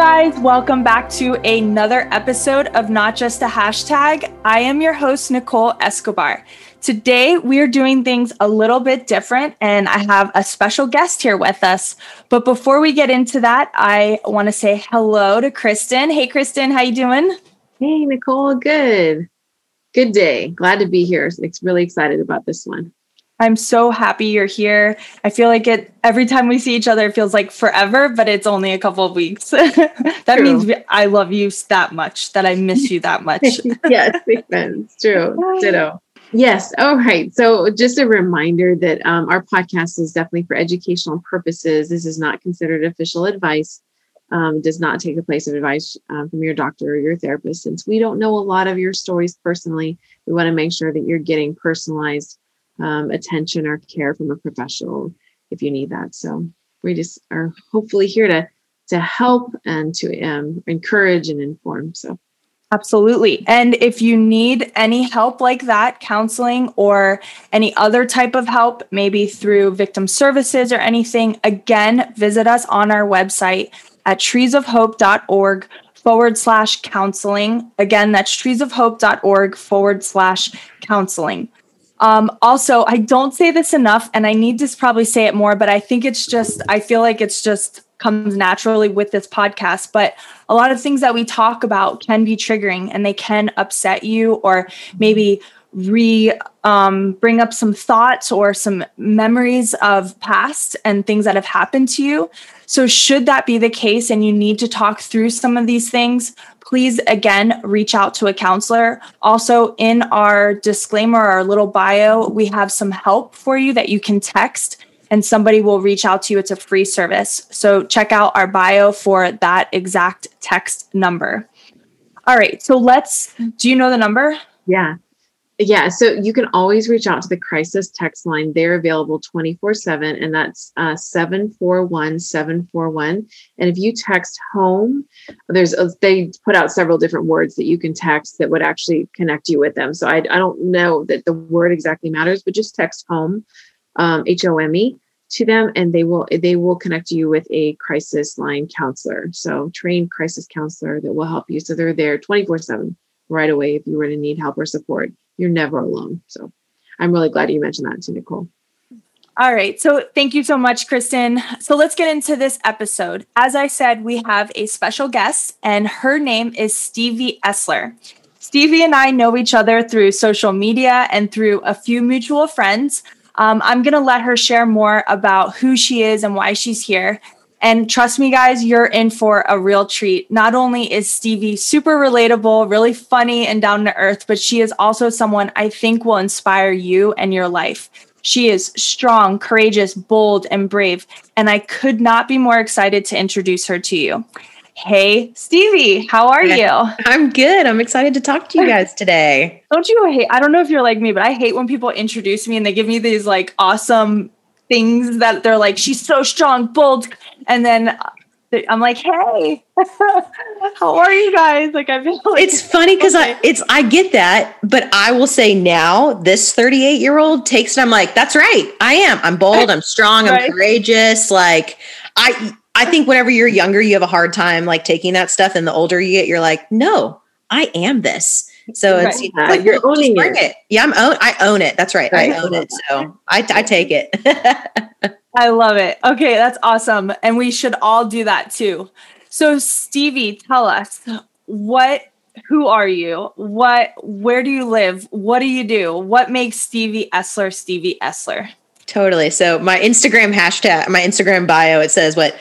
guys, welcome back to another episode of Not Just a Hashtag. I am your host, Nicole Escobar. Today, we are doing things a little bit different, and I have a special guest here with us. But before we get into that, I want to say hello to Kristen. Hey, Kristen, how you doing? Hey, Nicole. Good. Good day. Glad to be here. It's really excited about this one. I'm so happy you're here. I feel like it every time we see each other, it feels like forever, but it's only a couple of weeks. that true. means I love you that much, that I miss you that much. yes, it's true. Ditto. Yes. All right. So, just a reminder that um, our podcast is definitely for educational purposes. This is not considered official advice. Um, does not take the place of advice um, from your doctor or your therapist. Since we don't know a lot of your stories personally, we want to make sure that you're getting personalized um, attention or care from a professional if you need that. So we just are hopefully here to to help and to um, encourage and inform. So. Absolutely. And if you need any help like that, counseling or any other type of help, maybe through victim services or anything, again, visit us on our website at treesofhope.org forward slash counseling. Again, that's treesofhope.org forward slash counseling. Um, also, I don't say this enough, and I need to probably say it more, but I think it's just, I feel like it's just comes naturally with this podcast. But a lot of things that we talk about can be triggering and they can upset you or maybe re um, bring up some thoughts or some memories of past and things that have happened to you. So, should that be the case and you need to talk through some of these things, please again reach out to a counselor. Also, in our disclaimer, our little bio, we have some help for you that you can text and somebody will reach out to you. It's a free service. So, check out our bio for that exact text number. All right. So, let's do you know the number? Yeah. Yeah, so you can always reach out to the crisis text line. They're available 24 7, and that's uh, 741 741. And if you text home, there's a, they put out several different words that you can text that would actually connect you with them. So I, I don't know that the word exactly matters, but just text home, um, H O M E, to them, and they will they will connect you with a crisis line counselor. So trained crisis counselor that will help you. So they're there 24 7 right away if you were to need help or support you're never alone. So I'm really glad you mentioned that to Nicole. All right. So thank you so much, Kristen. So let's get into this episode. As I said, we have a special guest, and her name is Stevie Essler. Stevie and I know each other through social media and through a few mutual friends. Um, I'm going to let her share more about who she is and why she's here. And trust me, guys, you're in for a real treat. Not only is Stevie super relatable, really funny, and down to earth, but she is also someone I think will inspire you and your life. She is strong, courageous, bold, and brave. And I could not be more excited to introduce her to you. Hey, Stevie, how are you? I'm good. I'm excited to talk to you guys today. don't you hate? I don't know if you're like me, but I hate when people introduce me and they give me these like awesome things that they're like, she's so strong, bold. And then I'm like, hey, how are you guys? Like, I feel like it's funny because okay. I it's I get that, but I will say now this 38 year old takes it. I'm like, that's right, I am. I'm bold. I'm strong. I'm right. courageous. Like, I I think whenever you're younger, you have a hard time like taking that stuff, and the older you get, you're like, no, I am this. So right. it's yeah, like you're owning it. it. Yeah, I'm own. I own it. That's right. I, I own it. So I, I take it. I love it. Okay, that's awesome, and we should all do that too. So Stevie, tell us what. Who are you? What? Where do you live? What do you do? What makes Stevie Essler Stevie Essler? Totally. So my Instagram hashtag, my Instagram bio, it says what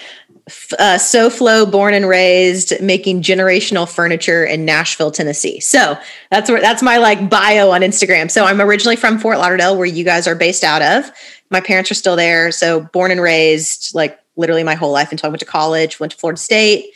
uh, SoFlo, born and raised, making generational furniture in Nashville, Tennessee. So that's where that's my like bio on Instagram. So I'm originally from Fort Lauderdale, where you guys are based out of. My parents are still there. So born and raised, like literally my whole life until I went to college, went to Florida State,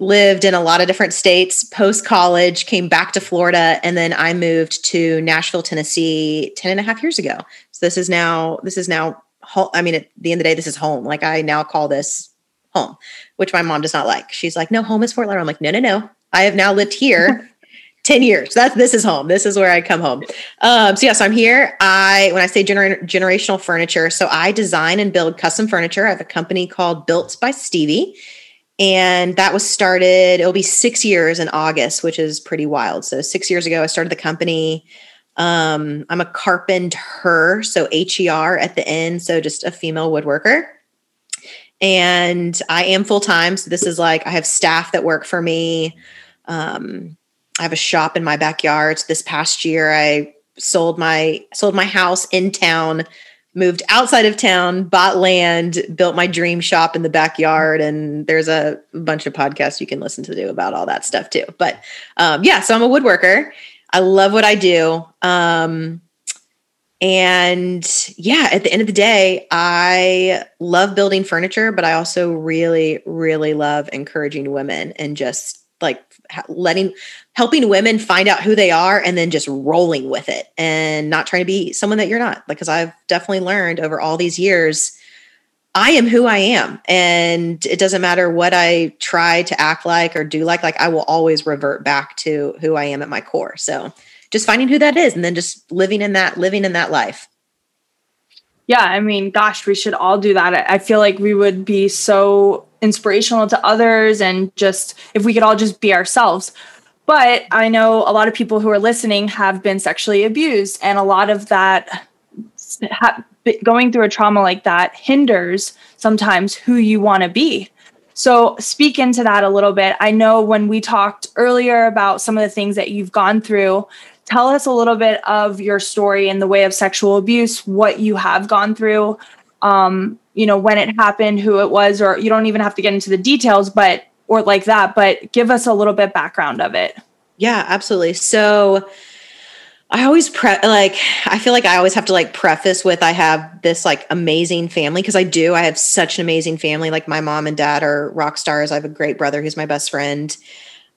lived in a lot of different states post college, came back to Florida, and then I moved to Nashville, Tennessee 10 and a half years ago. So this is now, this is now home. I mean, at the end of the day, this is home. Like I now call this home, which my mom does not like. She's like, no, home is Fort Lauderdale. I'm like, no, no, no. I have now lived here 10 years. That's this is home. This is where I come home. Um, so yeah, so I'm here. I when I say gener- generational furniture, so I design and build custom furniture. I have a company called Built by Stevie. and that was started it'll be six years in august which is pretty wild so six years ago i started the company um, i'm a carpenter so her at the end so just a female woodworker and i am full-time so this is like i have staff that work for me um, i have a shop in my backyard this past year i sold my sold my house in town moved outside of town, bought land, built my dream shop in the backyard, and there's a bunch of podcasts you can listen to do about all that stuff too. But um, yeah, so I'm a woodworker. I love what I do. Um, and yeah, at the end of the day, I love building furniture, but I also really, really love encouraging women and just like letting helping women find out who they are and then just rolling with it and not trying to be someone that you're not because i've definitely learned over all these years i am who i am and it doesn't matter what i try to act like or do like like i will always revert back to who i am at my core. So just finding who that is and then just living in that living in that life. Yeah i mean gosh we should all do that. I feel like we would be so inspirational to others and just if we could all just be ourselves. But I know a lot of people who are listening have been sexually abused, and a lot of that going through a trauma like that hinders sometimes who you want to be. So, speak into that a little bit. I know when we talked earlier about some of the things that you've gone through, tell us a little bit of your story in the way of sexual abuse, what you have gone through, um, you know, when it happened, who it was, or you don't even have to get into the details, but or like that, but give us a little bit background of it. Yeah, absolutely. So I always pre like I feel like I always have to like preface with I have this like amazing family because I do. I have such an amazing family. Like my mom and dad are rock stars. I have a great brother who's my best friend.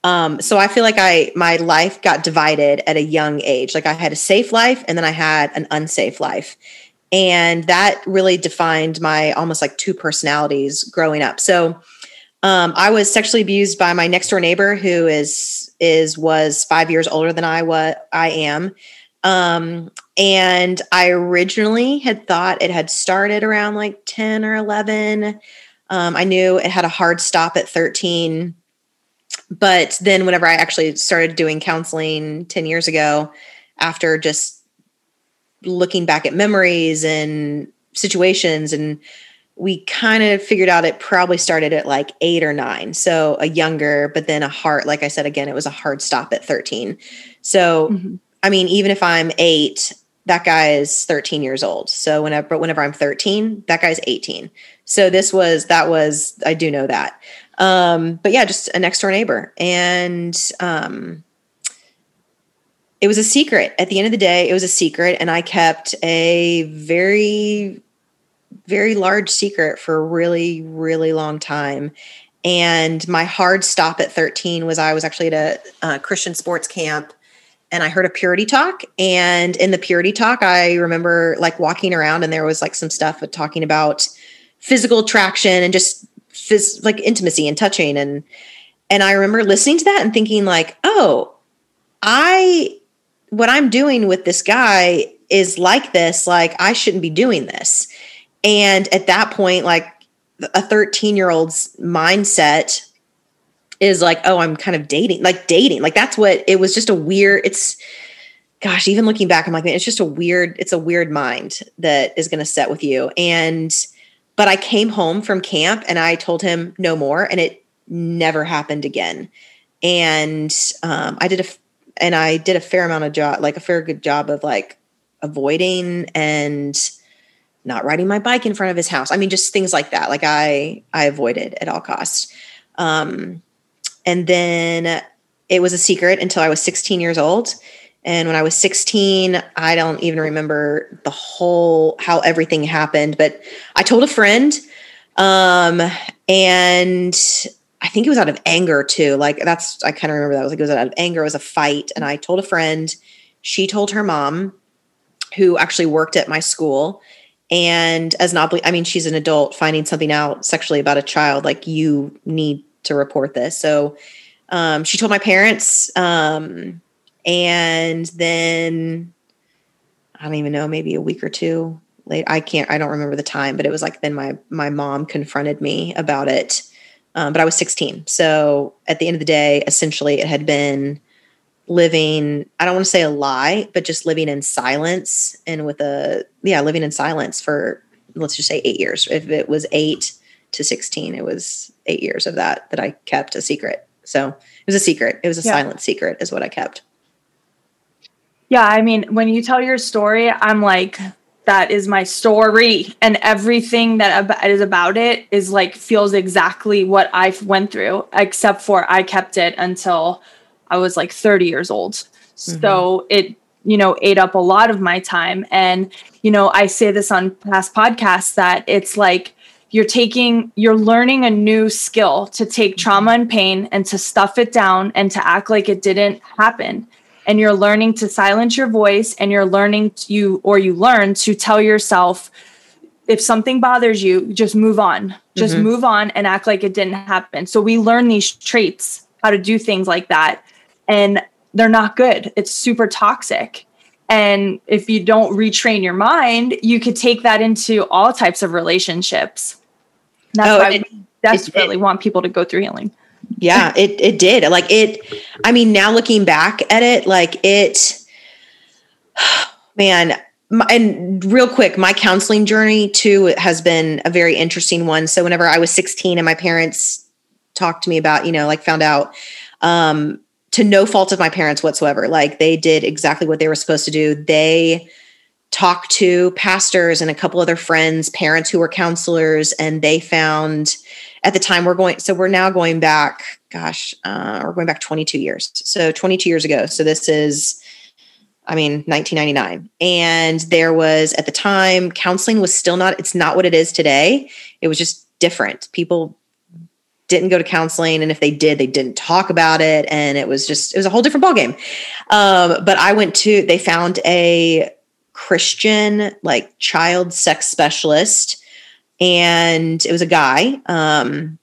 Um, so I feel like I my life got divided at a young age. Like I had a safe life and then I had an unsafe life and that really defined my almost like two personalities growing up so um, i was sexually abused by my next door neighbor who is is was five years older than i was i am. Um, and i originally had thought it had started around like 10 or 11 um, i knew it had a hard stop at 13 but then whenever i actually started doing counseling 10 years ago after just looking back at memories and situations and we kind of figured out it probably started at like eight or nine. So a younger, but then a hard, like I said, again, it was a hard stop at 13. So, mm-hmm. I mean, even if I'm eight, that guy is 13 years old. So whenever, whenever I'm 13, that guy's 18. So this was, that was, I do know that. Um, but yeah, just a next door neighbor. And, um, it was a secret. At the end of the day, it was a secret. And I kept a very, very large secret for a really, really long time. And my hard stop at 13 was I was actually at a, a Christian sports camp and I heard a purity talk. And in the purity talk, I remember like walking around and there was like some stuff talking about physical attraction and just phys- like intimacy and touching. And, and I remember listening to that and thinking like, oh, I what I'm doing with this guy is like this, like I shouldn't be doing this. And at that point, like a 13 year old's mindset is like, oh, I'm kind of dating, like dating. Like that's what it was just a weird, it's gosh, even looking back, I'm like, it's just a weird, it's a weird mind that is gonna set with you. And but I came home from camp and I told him no more, and it never happened again. And um, I did a and I did a fair amount of job, like a fair good job of like avoiding and not riding my bike in front of his house. I mean, just things like that. Like I, I avoided at all costs. Um, and then it was a secret until I was 16 years old. And when I was 16, I don't even remember the whole how everything happened, but I told a friend um, and I think it was out of anger too. Like that's I kind of remember that. I was like it was out of anger. It was a fight, and I told a friend. She told her mom, who actually worked at my school, and as an obli- I mean, she's an adult finding something out sexually about a child. Like you need to report this. So um, she told my parents, um, and then I don't even know, maybe a week or two late. I can't. I don't remember the time, but it was like then my my mom confronted me about it Um, but I was 16. So at the end of the day, essentially, it had been living, I don't want to say a lie, but just living in silence and with a, yeah, living in silence for, let's just say eight years. If it was eight to 16, it was eight years of that that I kept a secret. So it was a secret. It was a yeah. silent secret, is what I kept. Yeah. I mean, when you tell your story, I'm like, that is my story and everything that is about it is like feels exactly what i went through except for i kept it until i was like 30 years old. Mm-hmm. so it you know ate up a lot of my time. And you know i say this on past podcasts that it's like you're taking you're learning a new skill to take trauma and pain and to stuff it down and to act like it didn't happen. And you're learning to silence your voice and you're learning to or you learn to tell yourself if something bothers you just move on. Just mm-hmm. move on and act like it didn't happen. So we learn these traits how to do things like that and they're not good it's super toxic and if you don't retrain your mind you could take that into all types of relationships that's oh, why it, we desperately it, it, want people to go through healing yeah, it it did. Like it I mean, now looking back at it, like it man, my, and real quick, my counseling journey too has been a very interesting one. So whenever I was 16 and my parents talked to me about, you know, like found out um to no fault of my parents whatsoever, like they did exactly what they were supposed to do. They talked to pastors and a couple other friends, parents who were counselors, and they found at the time we're going so we're now going back gosh uh, we're going back 22 years. So 22 years ago. So this is i mean 1999 and there was at the time counseling was still not it's not what it is today. It was just different. People didn't go to counseling and if they did they didn't talk about it and it was just it was a whole different ballgame um, but i went to they found a christian like child sex specialist and it was a guy. Um,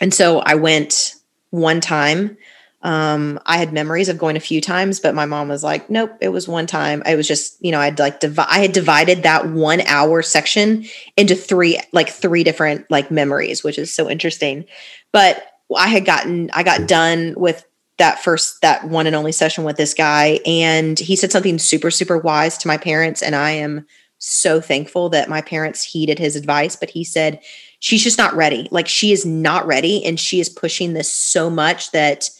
and so I went one time. Um, I had memories of going a few times, but my mom was like, "Nope, it was one time." I was just, you know, I'd like divi- I had divided that one hour section into three, like three different like memories, which is so interesting. But I had gotten, I got done with that first, that one and only session with this guy, and he said something super, super wise to my parents, and I am so thankful that my parents heeded his advice, but he said, she's just not ready. Like she is not ready. And she is pushing this so much that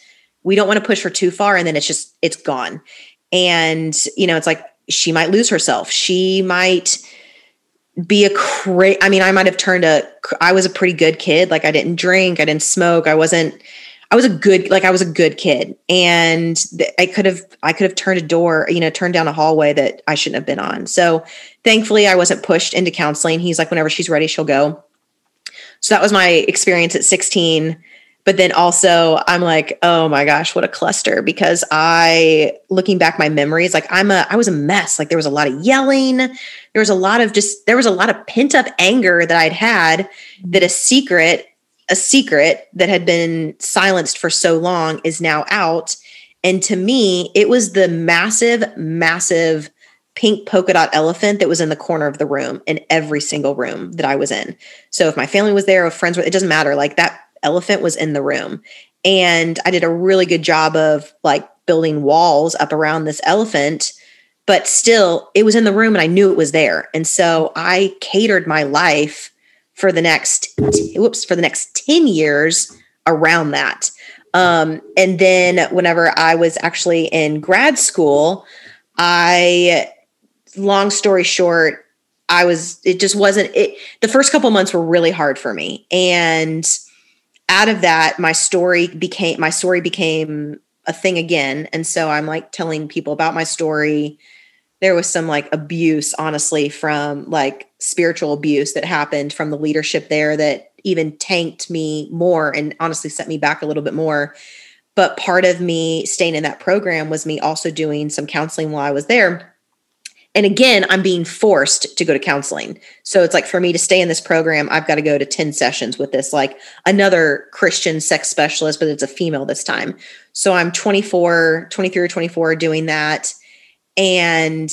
we don't want to push her too far. And then it's just, it's gone. And, you know, it's like she might lose herself. She might be a crazy, I mean, I might have turned a, I was a pretty good kid. Like I didn't drink, I didn't smoke. I wasn't, I was a good like I was a good kid and I could have I could have turned a door, you know, turned down a hallway that I shouldn't have been on. So thankfully I wasn't pushed into counseling. He's like whenever she's ready she'll go. So that was my experience at 16. But then also I'm like, oh my gosh, what a cluster because I looking back my memories like I'm a I was a mess. Like there was a lot of yelling. There was a lot of just there was a lot of pent up anger that I'd had mm-hmm. that a secret a secret that had been silenced for so long is now out. And to me, it was the massive, massive pink polka dot elephant that was in the corner of the room in every single room that I was in. So if my family was there, if friends were, it doesn't matter. Like that elephant was in the room. And I did a really good job of like building walls up around this elephant, but still it was in the room and I knew it was there. And so I catered my life for the next whoops for the next 10 years around that um, and then whenever i was actually in grad school i long story short i was it just wasn't it the first couple months were really hard for me and out of that my story became my story became a thing again. And so i'm like telling people about my story. There was some like abuse honestly from like spiritual abuse that happened from the leadership there that even tanked me more and honestly set me back a little bit more. But part of me staying in that program was me also doing some counseling while I was there and again i'm being forced to go to counseling so it's like for me to stay in this program i've got to go to 10 sessions with this like another christian sex specialist but it's a female this time so i'm 24 23 or 24 doing that and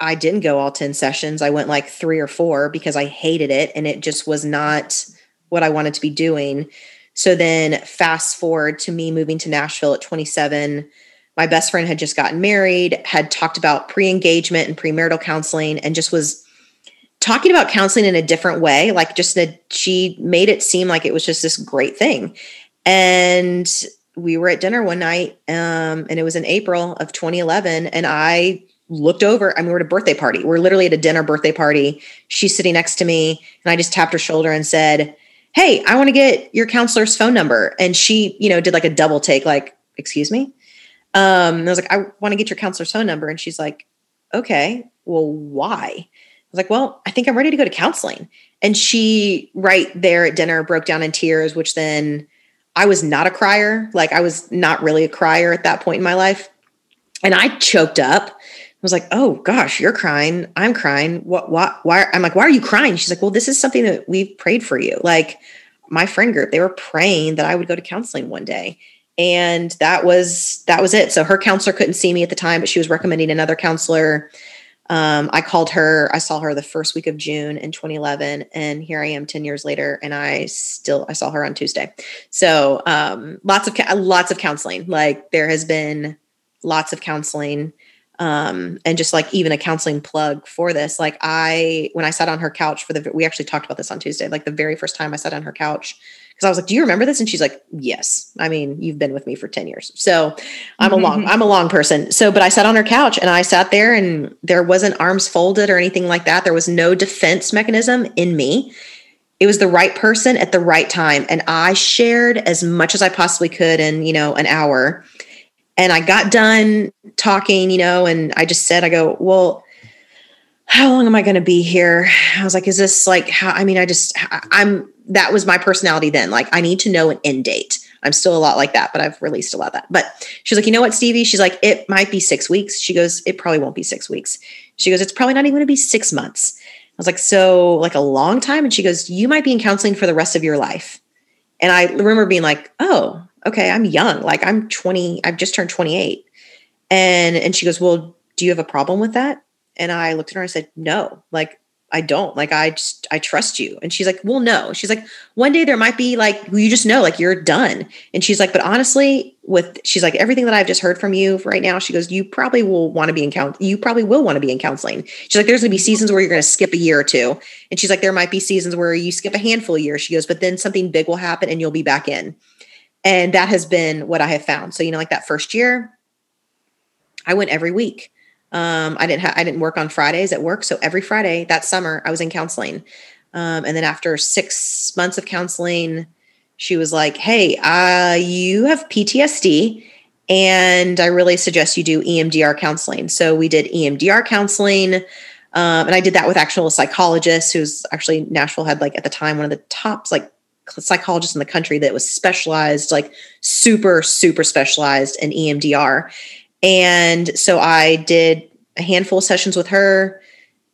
I didn't go all 10 sessions. I went like three or four because I hated it and it just was not what I wanted to be doing. So then fast forward to me moving to Nashville at 27. My best friend had just gotten married, had talked about pre-engagement and premarital counseling and just was talking about counseling in a different way, like just that she made it seem like it was just this great thing. And we were at dinner one night, um, and it was in April of 2011, and I looked over. I mean, we're at a birthday party. We're literally at a dinner birthday party. She's sitting next to me, and I just tapped her shoulder and said, Hey, I want to get your counselor's phone number. And she, you know, did like a double take, like, excuse me. Um, I was like, I want to get your counselor's phone number. And she's like, okay, well, why? I was like, well, I think I'm ready to go to counseling. And she, right there at dinner, broke down in tears, which then I was not a crier. Like, I was not really a crier at that point in my life. And I choked up I was like, "Oh gosh, you're crying. I'm crying. What? What? Why?" I'm like, "Why are you crying?" She's like, "Well, this is something that we've prayed for you. Like my friend group, they were praying that I would go to counseling one day." And that was that was it. So her counselor couldn't see me at the time, but she was recommending another counselor. Um, I called her. I saw her the first week of June in 2011, and here I am 10 years later, and I still I saw her on Tuesday. So um, lots of lots of counseling. Like there has been lots of counseling um, and just like even a counseling plug for this like i when i sat on her couch for the we actually talked about this on tuesday like the very first time i sat on her couch because i was like do you remember this? And she's like yes. I mean you've been with me for 10 years. So i'm a mm-hmm. long i'm a long person. So but i sat on her couch and i sat there and there wasn't arms folded or anything like that. There was no defense mechanism in me. It was the right person at the right time. And i shared as much as i possibly could in you know an hour. And I got done talking, you know, and I just said, I go, well, how long am I going to be here? I was like, is this like how, I mean, I just, I'm, that was my personality then. Like, I need to know an end date. I'm still a lot like that, but I've released a lot of that. But she's like, you know what, Stevie? She's like, it might be six weeks. She goes, it probably won't be six weeks. She goes, it's probably not even going to be six months. I was like, so like a long time? And she goes, you might be in counseling for the rest of your life. And I remember being like, oh, okay, I'm young. Like I'm 20, I've just turned 28. And and she goes, Well, do you have a problem with that? And I looked at her and I said, No, like I don't. Like I just I trust you. And she's like, Well, no. She's like, one day there might be like you just know, like you're done. And she's like, but honestly, with she's like, everything that I've just heard from you right now, she goes, You probably will want to be in count, you probably will want to be in counseling. She's like, There's gonna be seasons where you're gonna skip a year or two. And she's like, There might be seasons where you skip a handful of years. She goes, but then something big will happen and you'll be back in. And that has been what I have found. So, you know, like that first year, I went every week. Um, I didn't ha- I didn't work on Fridays at work. So every Friday that summer I was in counseling. Um, and then after six months of counseling, she was like, Hey, uh, you have PTSD and I really suggest you do EMDR counseling. So we did EMDR counseling. Um, and I did that with actual psychologists who's actually Nashville had like at the time one of the tops like psychologist in the country that was specialized, like super, super specialized in EMDR. And so I did a handful of sessions with her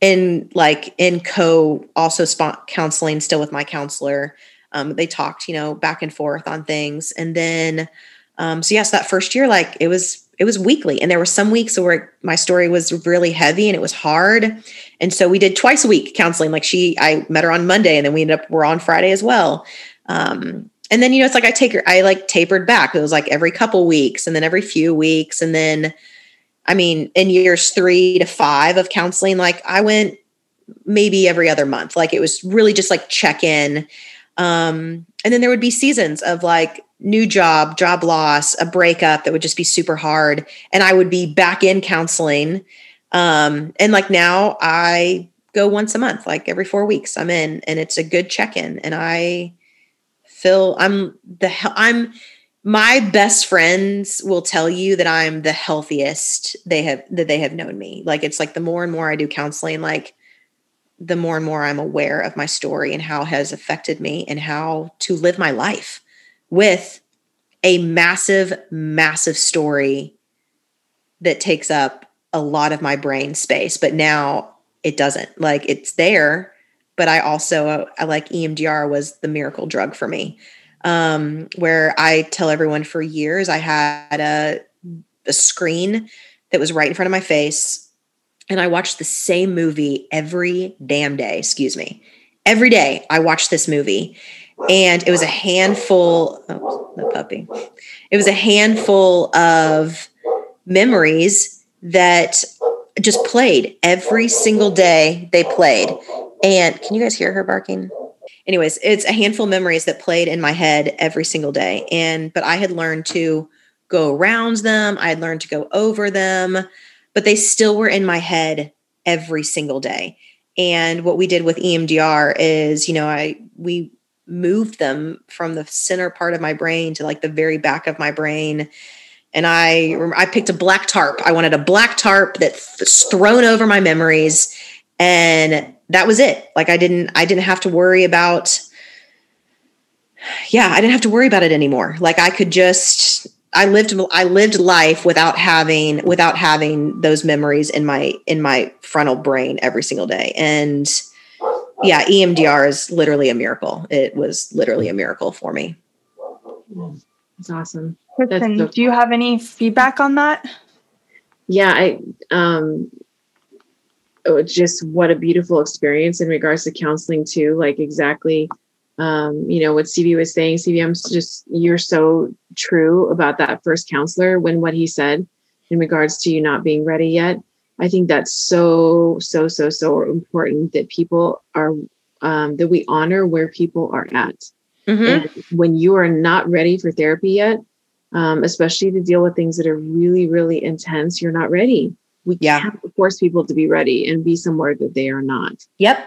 in like in co also spot counseling still with my counselor. Um, they talked, you know, back and forth on things. And then, um, so yes, that first year, like it was, it was weekly. And there were some weeks where my story was really heavy and it was hard. And so we did twice a week counseling. Like she, I met her on Monday and then we ended up, we're on Friday as well. Um, and then, you know, it's like I take I like tapered back. It was like every couple weeks and then every few weeks. And then, I mean, in years three to five of counseling, like I went maybe every other month. Like it was really just like check in. Um, and then there would be seasons of like new job, job loss, a breakup that would just be super hard. And I would be back in counseling. Um, and like now I go once a month, like every four weeks I'm in and it's a good check in. And I, Phil, I'm the I'm my best friends will tell you that I'm the healthiest they have that they have known me. Like it's like the more and more I do counseling, like the more and more I'm aware of my story and how has affected me and how to live my life with a massive, massive story that takes up a lot of my brain space. But now it doesn't. Like it's there, but I also I like EMDR was the miracle drug for me. Um, where I tell everyone for years I had a, a screen that was right in front of my face, and I watched the same movie every damn day. Excuse me, every day I watched this movie, and it was a handful. Oh, the puppy. It was a handful of memories that just played every single day they played. And can you guys hear her barking? Anyways, it's a handful of memories that played in my head every single day. And but I had learned to go around them, I had learned to go over them, but they still were in my head every single day. And what we did with EMDR is, you know, I we moved them from the center part of my brain to like the very back of my brain and I I picked a black tarp. I wanted a black tarp that's thrown over my memories, and that was it. Like I didn't I didn't have to worry about. Yeah, I didn't have to worry about it anymore. Like I could just I lived I lived life without having without having those memories in my in my frontal brain every single day. And yeah, EMDR is literally a miracle. It was literally a miracle for me. It's awesome. Kristen, so do you have any feedback on that? Yeah, I um oh, just what a beautiful experience in regards to counseling too. Like exactly um, you know, what Stevie was saying. Stevie, I'm just you're so true about that first counselor when what he said in regards to you not being ready yet. I think that's so, so, so, so important that people are um, that we honor where people are at. Mm-hmm. And when you are not ready for therapy yet, um, especially to deal with things that are really, really intense, you're not ready. We yeah. can't force people to be ready and be somewhere that they are not. Yep.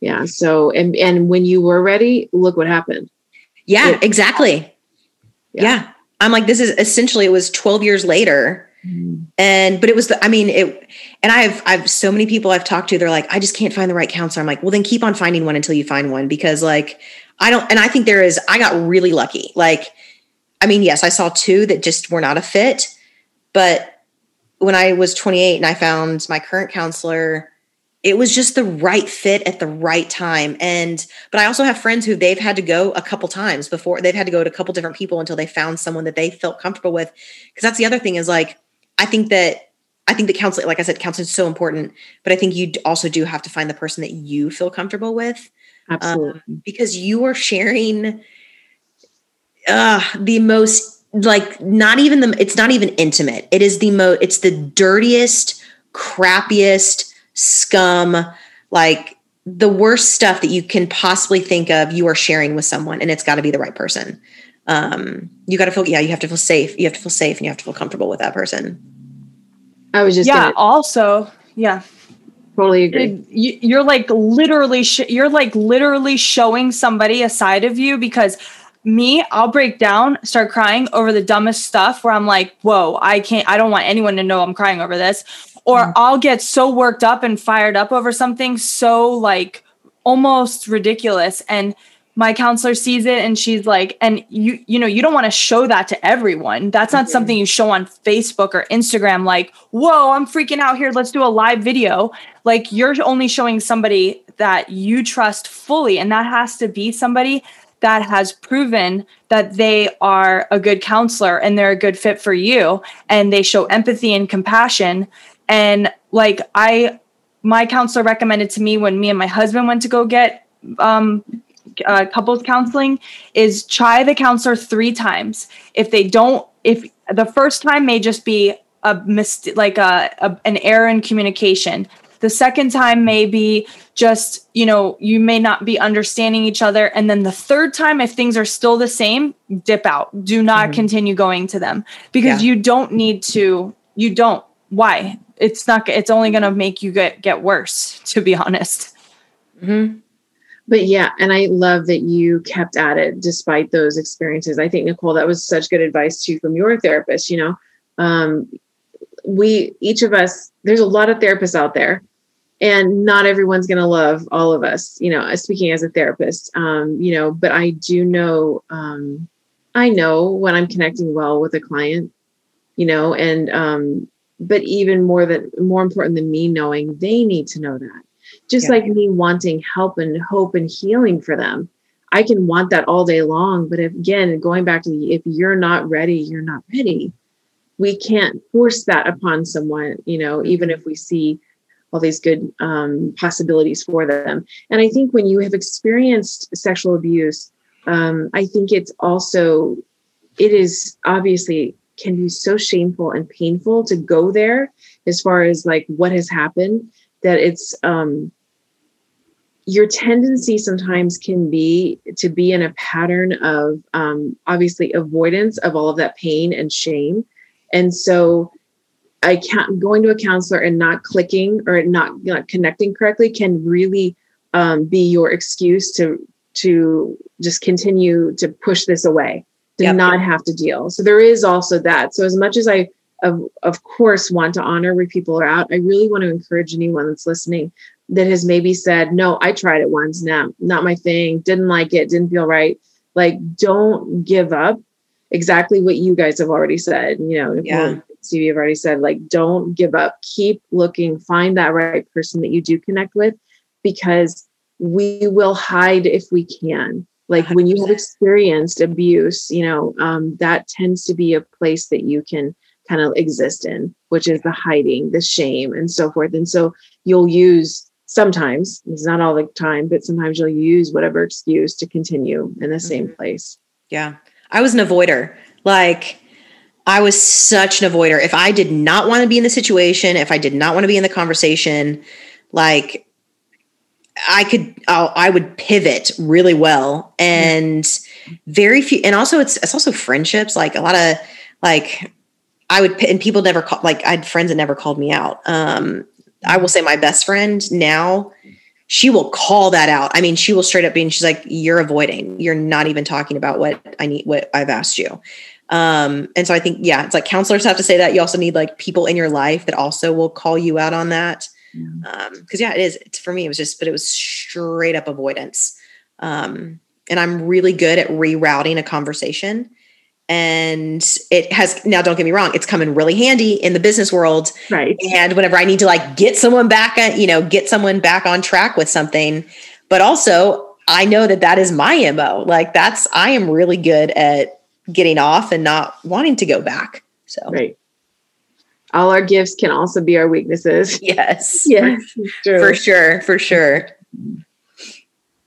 Yeah. So, and and when you were ready, look what happened. Yeah, it, exactly. Yeah. yeah. I'm like, this is essentially it was 12 years later. Mm. And but it was the I mean it and I've I've so many people I've talked to, they're like, I just can't find the right counselor. I'm like, well then keep on finding one until you find one because like I don't and I think there is I got really lucky. Like I mean, yes, I saw two that just were not a fit. But when I was 28 and I found my current counselor, it was just the right fit at the right time. And, but I also have friends who they've had to go a couple times before they've had to go to a couple different people until they found someone that they felt comfortable with. Cause that's the other thing is like, I think that, I think that counseling, like I said, counseling is so important, but I think you also do have to find the person that you feel comfortable with. Absolutely. Um, because you are sharing uh, the most like not even the it's not even intimate. It is the most it's the dirtiest, crappiest scum like the worst stuff that you can possibly think of you are sharing with someone and it's got to be the right person. Um you got to feel yeah, you have to feel safe. You have to feel safe and you have to feel comfortable with that person. I was just Yeah, gonna- also, yeah totally agree you're like literally sh- you're like literally showing somebody a side of you because me, I'll break down, start crying over the dumbest stuff where I'm like, whoa, I can't, I don't want anyone to know I'm crying over this. Or mm. I'll get so worked up and fired up over something so like almost ridiculous. And my counselor sees it and she's like, and you, you know, you don't want to show that to everyone. That's not mm-hmm. something you show on Facebook or Instagram, like, whoa, I'm freaking out here. Let's do a live video. Like you're only showing somebody that you trust fully. And that has to be somebody that has proven that they are a good counselor and they're a good fit for you and they show empathy and compassion. And like i my counselor recommended to me when me and my husband went to go get um, uh, couples counseling is try the counselor three times. If they don't if the first time may just be a mistake like a, a an error in communication the second time may be just, you know, you may not be understanding each other. And then the third time, if things are still the same, dip out. Do not mm-hmm. continue going to them because yeah. you don't need to, you don't. Why? It's not, it's only going to make you get, get worse, to be honest. Mm-hmm. But yeah, and I love that you kept at it despite those experiences. I think, Nicole, that was such good advice too from your therapist. You know, um, we, each of us, there's a lot of therapists out there and not everyone's going to love all of us you know speaking as a therapist. Um, you know but i do know um, i know when i'm connecting well with a client you know and um, but even more than more important than me knowing they need to know that. Just yeah. like me wanting help and hope and healing for them i can want that all day long but if, again going back to the if you're not ready you're not ready. We can't force that upon someone you know even if we see all these good um, possibilities for them. And I think when you have experienced sexual abuse um, I think it's also, it is obviously can be so shameful and painful to go there as far as like what has happened that it's, um, your tendency sometimes can be to be in a pattern of um, obviously avoidance of all of that pain and shame. And so I can't going to a counselor and not clicking or not, not connecting correctly can really um, be your excuse to to just continue to push this away, to yep. not have to deal. So there is also that. So as much as I of of course want to honor where people are out, I really want to encourage anyone that's listening that has maybe said, no, I tried it once, now not my thing, didn't like it, didn't feel right. Like, don't give up. Exactly what you guys have already said. You know, yeah. Stevie you've already said, like, don't give up. Keep looking, find that right person that you do connect with, because we will hide if we can. Like 100%. when you have experienced abuse, you know, um, that tends to be a place that you can kind of exist in, which is the hiding, the shame, and so forth. And so you'll use sometimes it's not all the time but sometimes you'll use whatever excuse to continue in the mm-hmm. same place yeah i was an avoider like i was such an avoider if i did not want to be in the situation if i did not want to be in the conversation like i could I'll, i would pivot really well and very few and also it's it's also friendships like a lot of like I would, and people never call, like I had friends that never called me out. Um, I will say my best friend now, she will call that out. I mean, she will straight up be, and she's like, you're avoiding, you're not even talking about what I need, what I've asked you. Um, and so I think, yeah, it's like counselors have to say that. You also need like people in your life that also will call you out on that. Um, cause yeah, it is, it's for me, it was just, but it was straight up avoidance. Um, and I'm really good at rerouting a conversation. And it has now don't get me wrong it's coming really handy in the business world. Right. And whenever i need to like get someone back uh, you know get someone back on track with something. But also i know that that is my mo like that's i am really good at getting off and not wanting to go back so right all our gifts can also be our weaknesses yes yes for sure for sure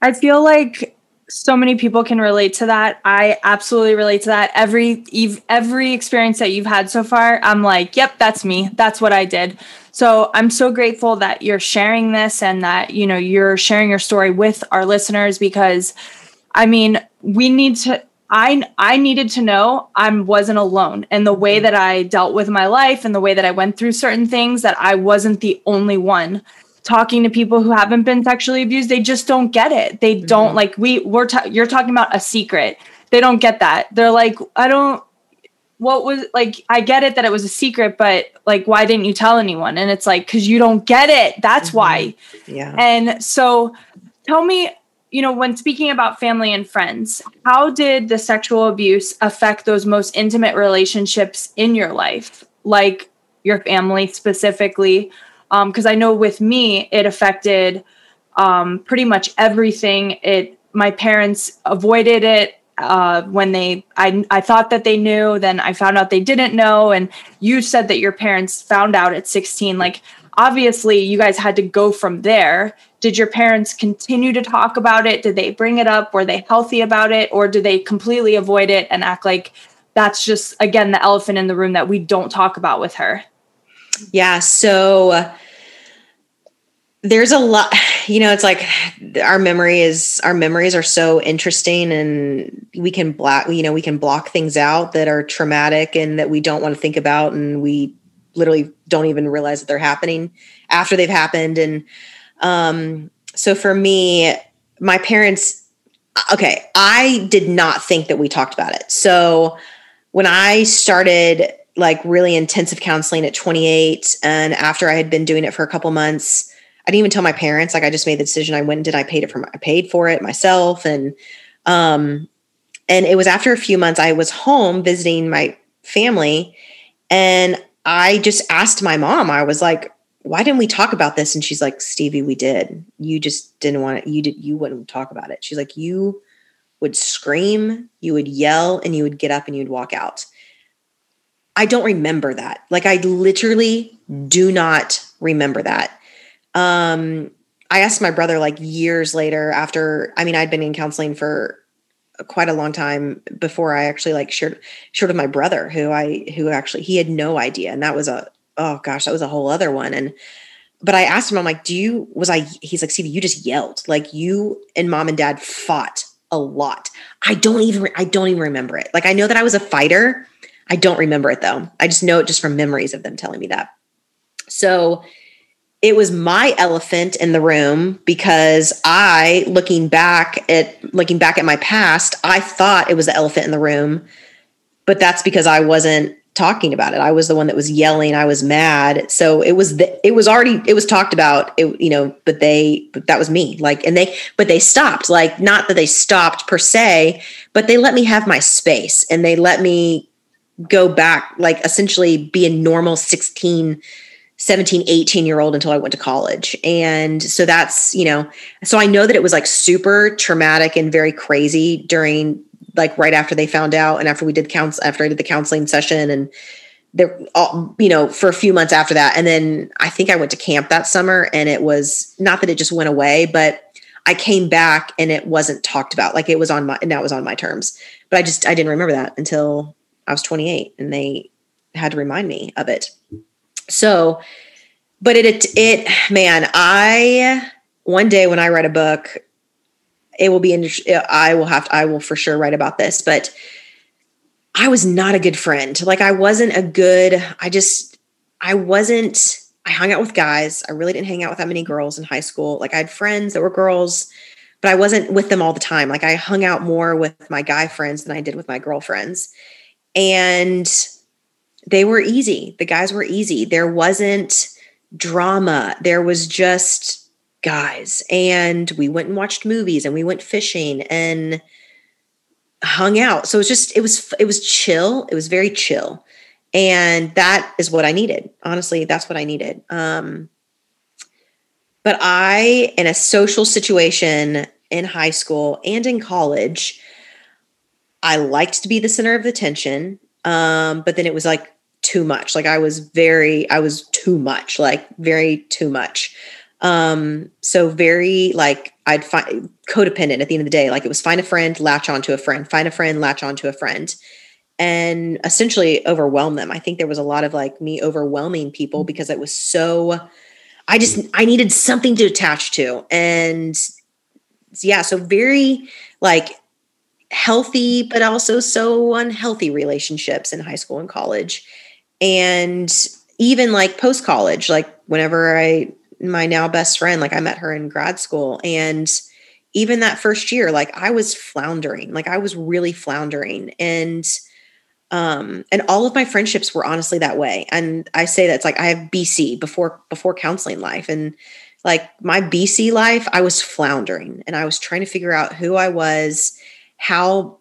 i feel like so many people can relate to that. I absolutely relate to that. Every every experience that you've had so far, I'm like, "Yep, that's me. That's what I did." So, I'm so grateful that you're sharing this and that, you know, you're sharing your story with our listeners because I mean, we need to I I needed to know I wasn't alone. And the way that I dealt with my life and the way that I went through certain things that I wasn't the only one. Talking to people who haven't been sexually abused they just don't get it. They mm-hmm. don't like we we're ta- you're talking about a secret. They don't get that. They're like i don't what was like i get it that it was a secret but like why didn't you tell anyone? And it's like because you don't get it. That's mm-hmm. why. Yeah. And so tell me you know when speaking about family and friends how did the sexual abuse affect those most intimate relationships in your life like your family specifically because um, I know with me it affected um, pretty much everything. It my parents avoided it uh, when they I I thought that they knew, then I found out they didn't know, and you said that your parents found out at 16. Like obviously, you guys had to go from there. Did your parents continue to talk about it? Did they bring it up? Were they healthy about it, or do they completely avoid it and act like that's just again the elephant in the room that we don't talk about with her? Yeah. So uh, there's a lot, you know, it's like our our memories are so interesting and we can block, you know, we can block things out that are traumatic and that we don't want to think about. And we literally don't even realize that they're happening after they've happened. And um, so for me, my parents, okay, I did not think that we talked about it. So when I started like really intensive counseling at 28 and after I had been doing it for a couple months, I didn't even tell my parents. Like I just made the decision. I went and did. I paid it for. My, I paid for it myself, and um, and it was after a few months. I was home visiting my family, and I just asked my mom. I was like, "Why didn't we talk about this?" And she's like, "Stevie, we did. You just didn't want it. You did. You wouldn't talk about it." She's like, "You would scream, you would yell, and you would get up and you'd walk out." I don't remember that. Like I literally do not remember that. Um, I asked my brother like years later after, I mean, I'd been in counseling for quite a long time before I actually like shared shared with my brother who I who actually he had no idea and that was a oh gosh that was a whole other one. And but I asked him I'm like do you was I he's like Stevie you just yelled. Like you and mom and dad fought a lot. I don't even I don't even remember it. Like I know that I was a fighter. I don't remember it though. I just know it just from memories of them telling me that. So it was my elephant in the room because I, looking back at looking back at my past, I thought it was the elephant in the room, but that's because I wasn't talking about it. I was the one that was yelling. I was mad. So it was the, it was already it was talked about. It, you know, but they but that was me. Like and they but they stopped. Like not that they stopped per se, but they let me have my space and they let me go back like essentially be a normal 16 17 18 year old until i went to college and so that's you know so i know that it was like super traumatic and very crazy during like right after they found out and after we did counsel after i did the counseling session and there all you know for a few months after that. And then i think i went to camp that summer and it was not that it just went away but i came back and it wasn't talked about. Like it was on my and that was on my terms. But i just i didn't remember that until i was 28 and they had to remind me of it. So, but it, it, it, man, I, one day when I write a book, it will be, I will have to, I will for sure write about this, but I was not a good friend. Like I wasn't a good, I just, I wasn't, I hung out with guys. I really didn't hang out with that many girls in high school. Like I had friends that were girls, but I wasn't with them all the time. Like I hung out more with my guy friends than I did with my girlfriends. And they were easy. The guys were easy. There wasn't drama. There was just guys. And we went and watched movies and we went fishing and hung out. So it was just it was it was chill. It was very chill. And that is what I needed. Honestly, that's what I needed. Um but I in a social situation in high school and in college I liked to be the center of attention. Um, but then it was like too much. Like I was very, I was too much, like very too much. Um, so very like I'd find codependent at the end of the day. Like it was find a friend, latch onto a friend, find a friend, latch onto a friend, and essentially overwhelm them. I think there was a lot of like me overwhelming people mm-hmm. because it was so I just I needed something to attach to. And yeah, so very like healthy, but also so unhealthy relationships in high school and college and even like post college like whenever i my now best friend like i met her in grad school and even that first year like i was floundering like i was really floundering and um and all of my friendships were honestly that way and i say that's like i have bc before before counseling life and like my bc life i was floundering and i was trying to figure out who i was how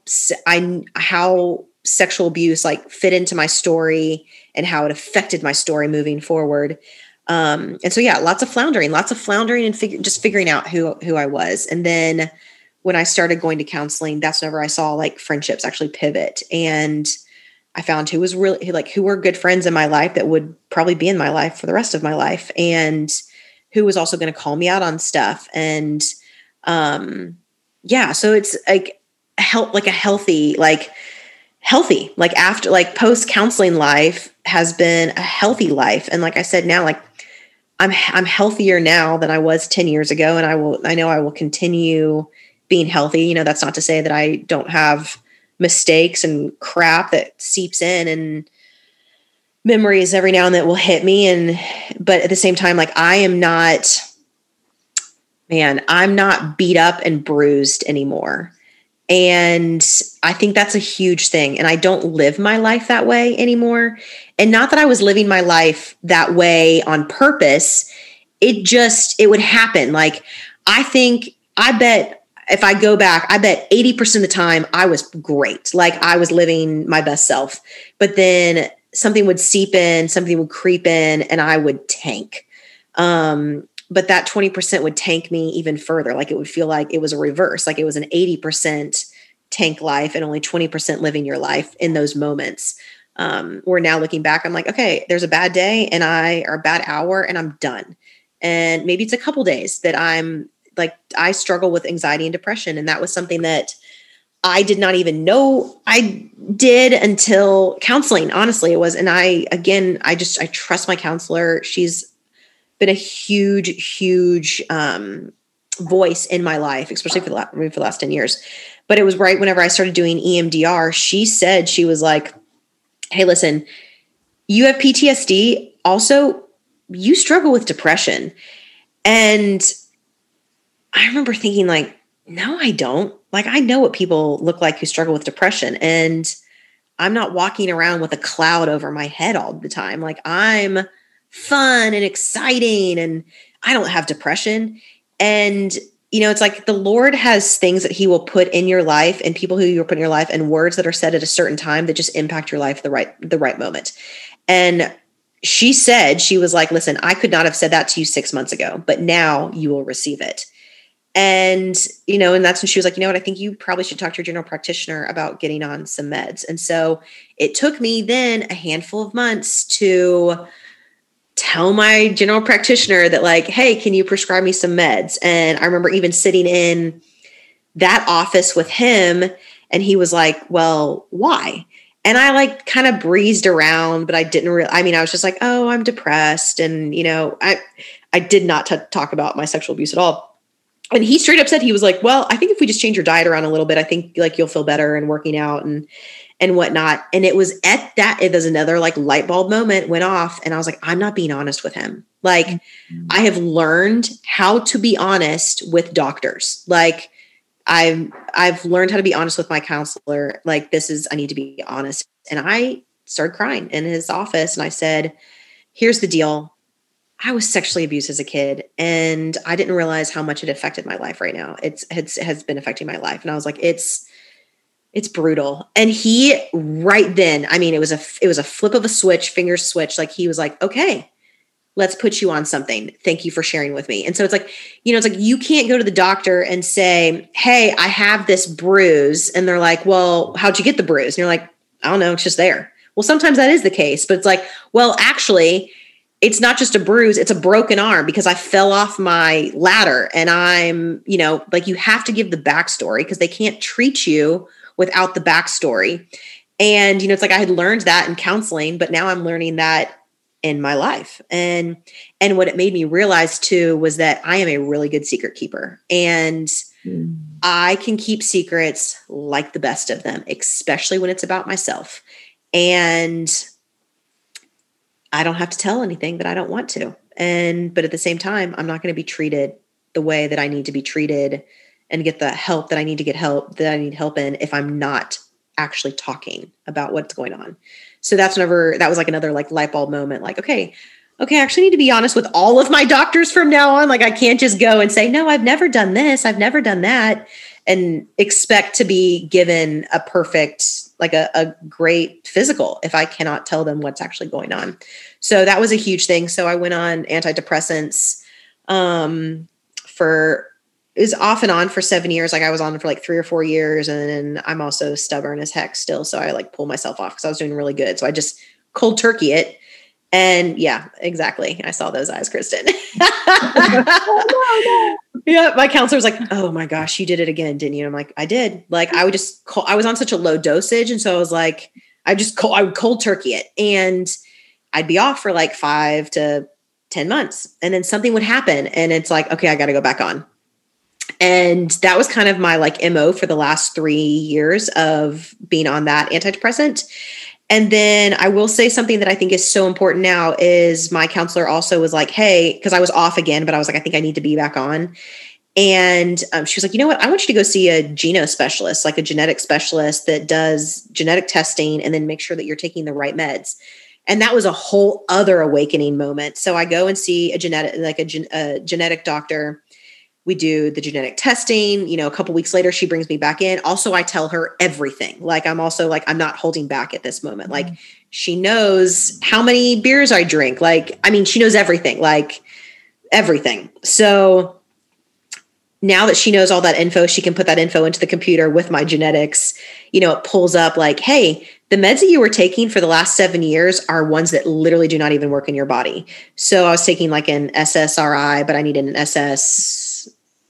i how sexual abuse like fit into my story and how it affected my story moving forward. Um, and so yeah, lots of floundering, lots of floundering and fig- just figuring out who who I was. And then when I started going to counseling, that's whenever I saw like friendships actually pivot. And I found who was really like who were good friends in my life that would probably be in my life for the rest of my life, and who was also going to call me out on stuff. And um, yeah, so it's like help like a healthy like healthy like after like post counseling life has been a healthy life and like i said now like i'm i'm healthier now than i was 10 years ago and i will i know i will continue being healthy you know that's not to say that i don't have mistakes and crap that seeps in and memories every now and then will hit me and but at the same time like i am not man i'm not beat up and bruised anymore and I think that's a huge thing. And I don't live my life that way anymore. And not that I was living my life that way on purpose. It just, it would happen. Like, I think, I bet if I go back, I bet 80% of the time I was great. Like, I was living my best self. But then something would seep in, something would creep in, and I would tank. Um, but that 20% would tank me even further. Like it would feel like it was a reverse, like it was an 80% tank life and only 20% living your life in those moments. Um, where now looking back, I'm like, okay, there's a bad day and I, or a bad hour and I'm done. And maybe it's a couple days that I'm like, I struggle with anxiety and depression. And that was something that I did not even know I did until counseling. Honestly, it was. And I, again, I just, I trust my counselor. She's been a huge, huge um, voice in my life, especially for the, last, for the last 10 years. But it was right whenever I started doing EMDR, she said, she was like, hey, listen, you have PTSD. Also, you struggle with depression. And I remember thinking, like, no, I don't. Like, I know what people look like who struggle with depression. And I'm not walking around with a cloud over my head all the time. Like, I'm fun and exciting and I don't have depression. And, you know, it's like the Lord has things that He will put in your life and people who you put in your life and words that are said at a certain time that just impact your life the right the right moment. And she said, she was like, listen, I could not have said that to you six months ago, but now you will receive it. And, you know, and that's when she was like, you know what, I think you probably should talk to your general practitioner about getting on some meds. And so it took me then a handful of months to tell my general practitioner that, like, hey, can you prescribe me some meds? And I remember even sitting in that office with him, and he was like, well, why? and I like kind of breezed around, but I didn't really. I mean, I was just like, "Oh, I'm depressed," and you know, I I did not t- talk about my sexual abuse at all. And he straight up said he was like, "Well, I think if we just change your diet around a little bit, I think like you'll feel better and working out and and whatnot." And it was at that it was another like light bulb moment went off, and I was like, "I'm not being honest with him." Like, mm-hmm. I have learned how to be honest with doctors. Like I've I've learned how to be honest with my counselor. Like this is I need to be honest. And I started crying in his office and I said, "Here's the deal. I was sexually abused as a kid and I didn't realize how much it affected my life right now. It's, it's has been affecting my life." And I was like, "It's it's brutal." And he right then, I mean, it was a it was a flip of a switch, finger switch. Like he was like, "Okay, let's put you on something. Thank you for sharing with me. And so it's like, you know, it's like you can't go to the doctor and say, Hey, I have this bruise. And they're like, Well, how'd you get the bruise? And you're like, I don't know, it's just there. Well, sometimes that is the case, but it's like, well, actually, it's not just a bruise, it's a broken arm because I fell off my ladder and I'm, you know, like you have to give the backstory because they can't treat you without the backstory. And, you know, it's like I had learned that in counseling, but now I'm learning that in my life and and what it made me realize too was that i am a really good secret keeper and mm. i can keep secrets like the best of them especially when it's about myself and i don't have to tell anything that i don't want to and but at the same time i'm not going to be treated the way that i need to be treated and get the help that i need to get help that i need help in if i'm not actually talking about what's going on so that's whenever that was like another like light bulb moment. Like, okay, okay, I actually need to be honest with all of my doctors from now on. Like, I can't just go and say, no, I've never done this, I've never done that, and expect to be given a perfect, like a, a great physical if I cannot tell them what's actually going on. So that was a huge thing. So I went on antidepressants um, for is off and on for seven years. Like I was on for like three or four years, and I'm also stubborn as heck still. So I like pull myself off because I was doing really good. So I just cold turkey it. And yeah, exactly. I saw those eyes, Kristen. yeah, my counselor was like, "Oh my gosh, you did it again, didn't you?" I'm like, "I did." Like I would just, call, I was on such a low dosage, and so I was like, I just, I would cold turkey it, and I'd be off for like five to ten months, and then something would happen, and it's like, okay, I got to go back on and that was kind of my like mo for the last three years of being on that antidepressant. And then i will say something that i think is so important now is my counselor also was like hey because i was off again but i was like i think i need to be back on. And um, she was like you know what? I want you to go see a geno specialist like a genetic specialist that does genetic testing and then make sure that you're taking the right meds. And that was a whole other awakening moment. So i go and see a genetic like a, gen- a genetic doctor we do the genetic testing you know a couple weeks later she brings me back in. Also i tell her everything. Like i'm also like i'm not holding back at this moment. Mm-hmm. like she knows how many beers i drink. Like i mean she knows everything like everything. So now that she knows all that info she can put that info into the computer with my genetics. You know it pulls up like hey the meds that you were taking for the last seven years are ones that literally do not even work in your body. So i was taking like an ssri but i needed an ss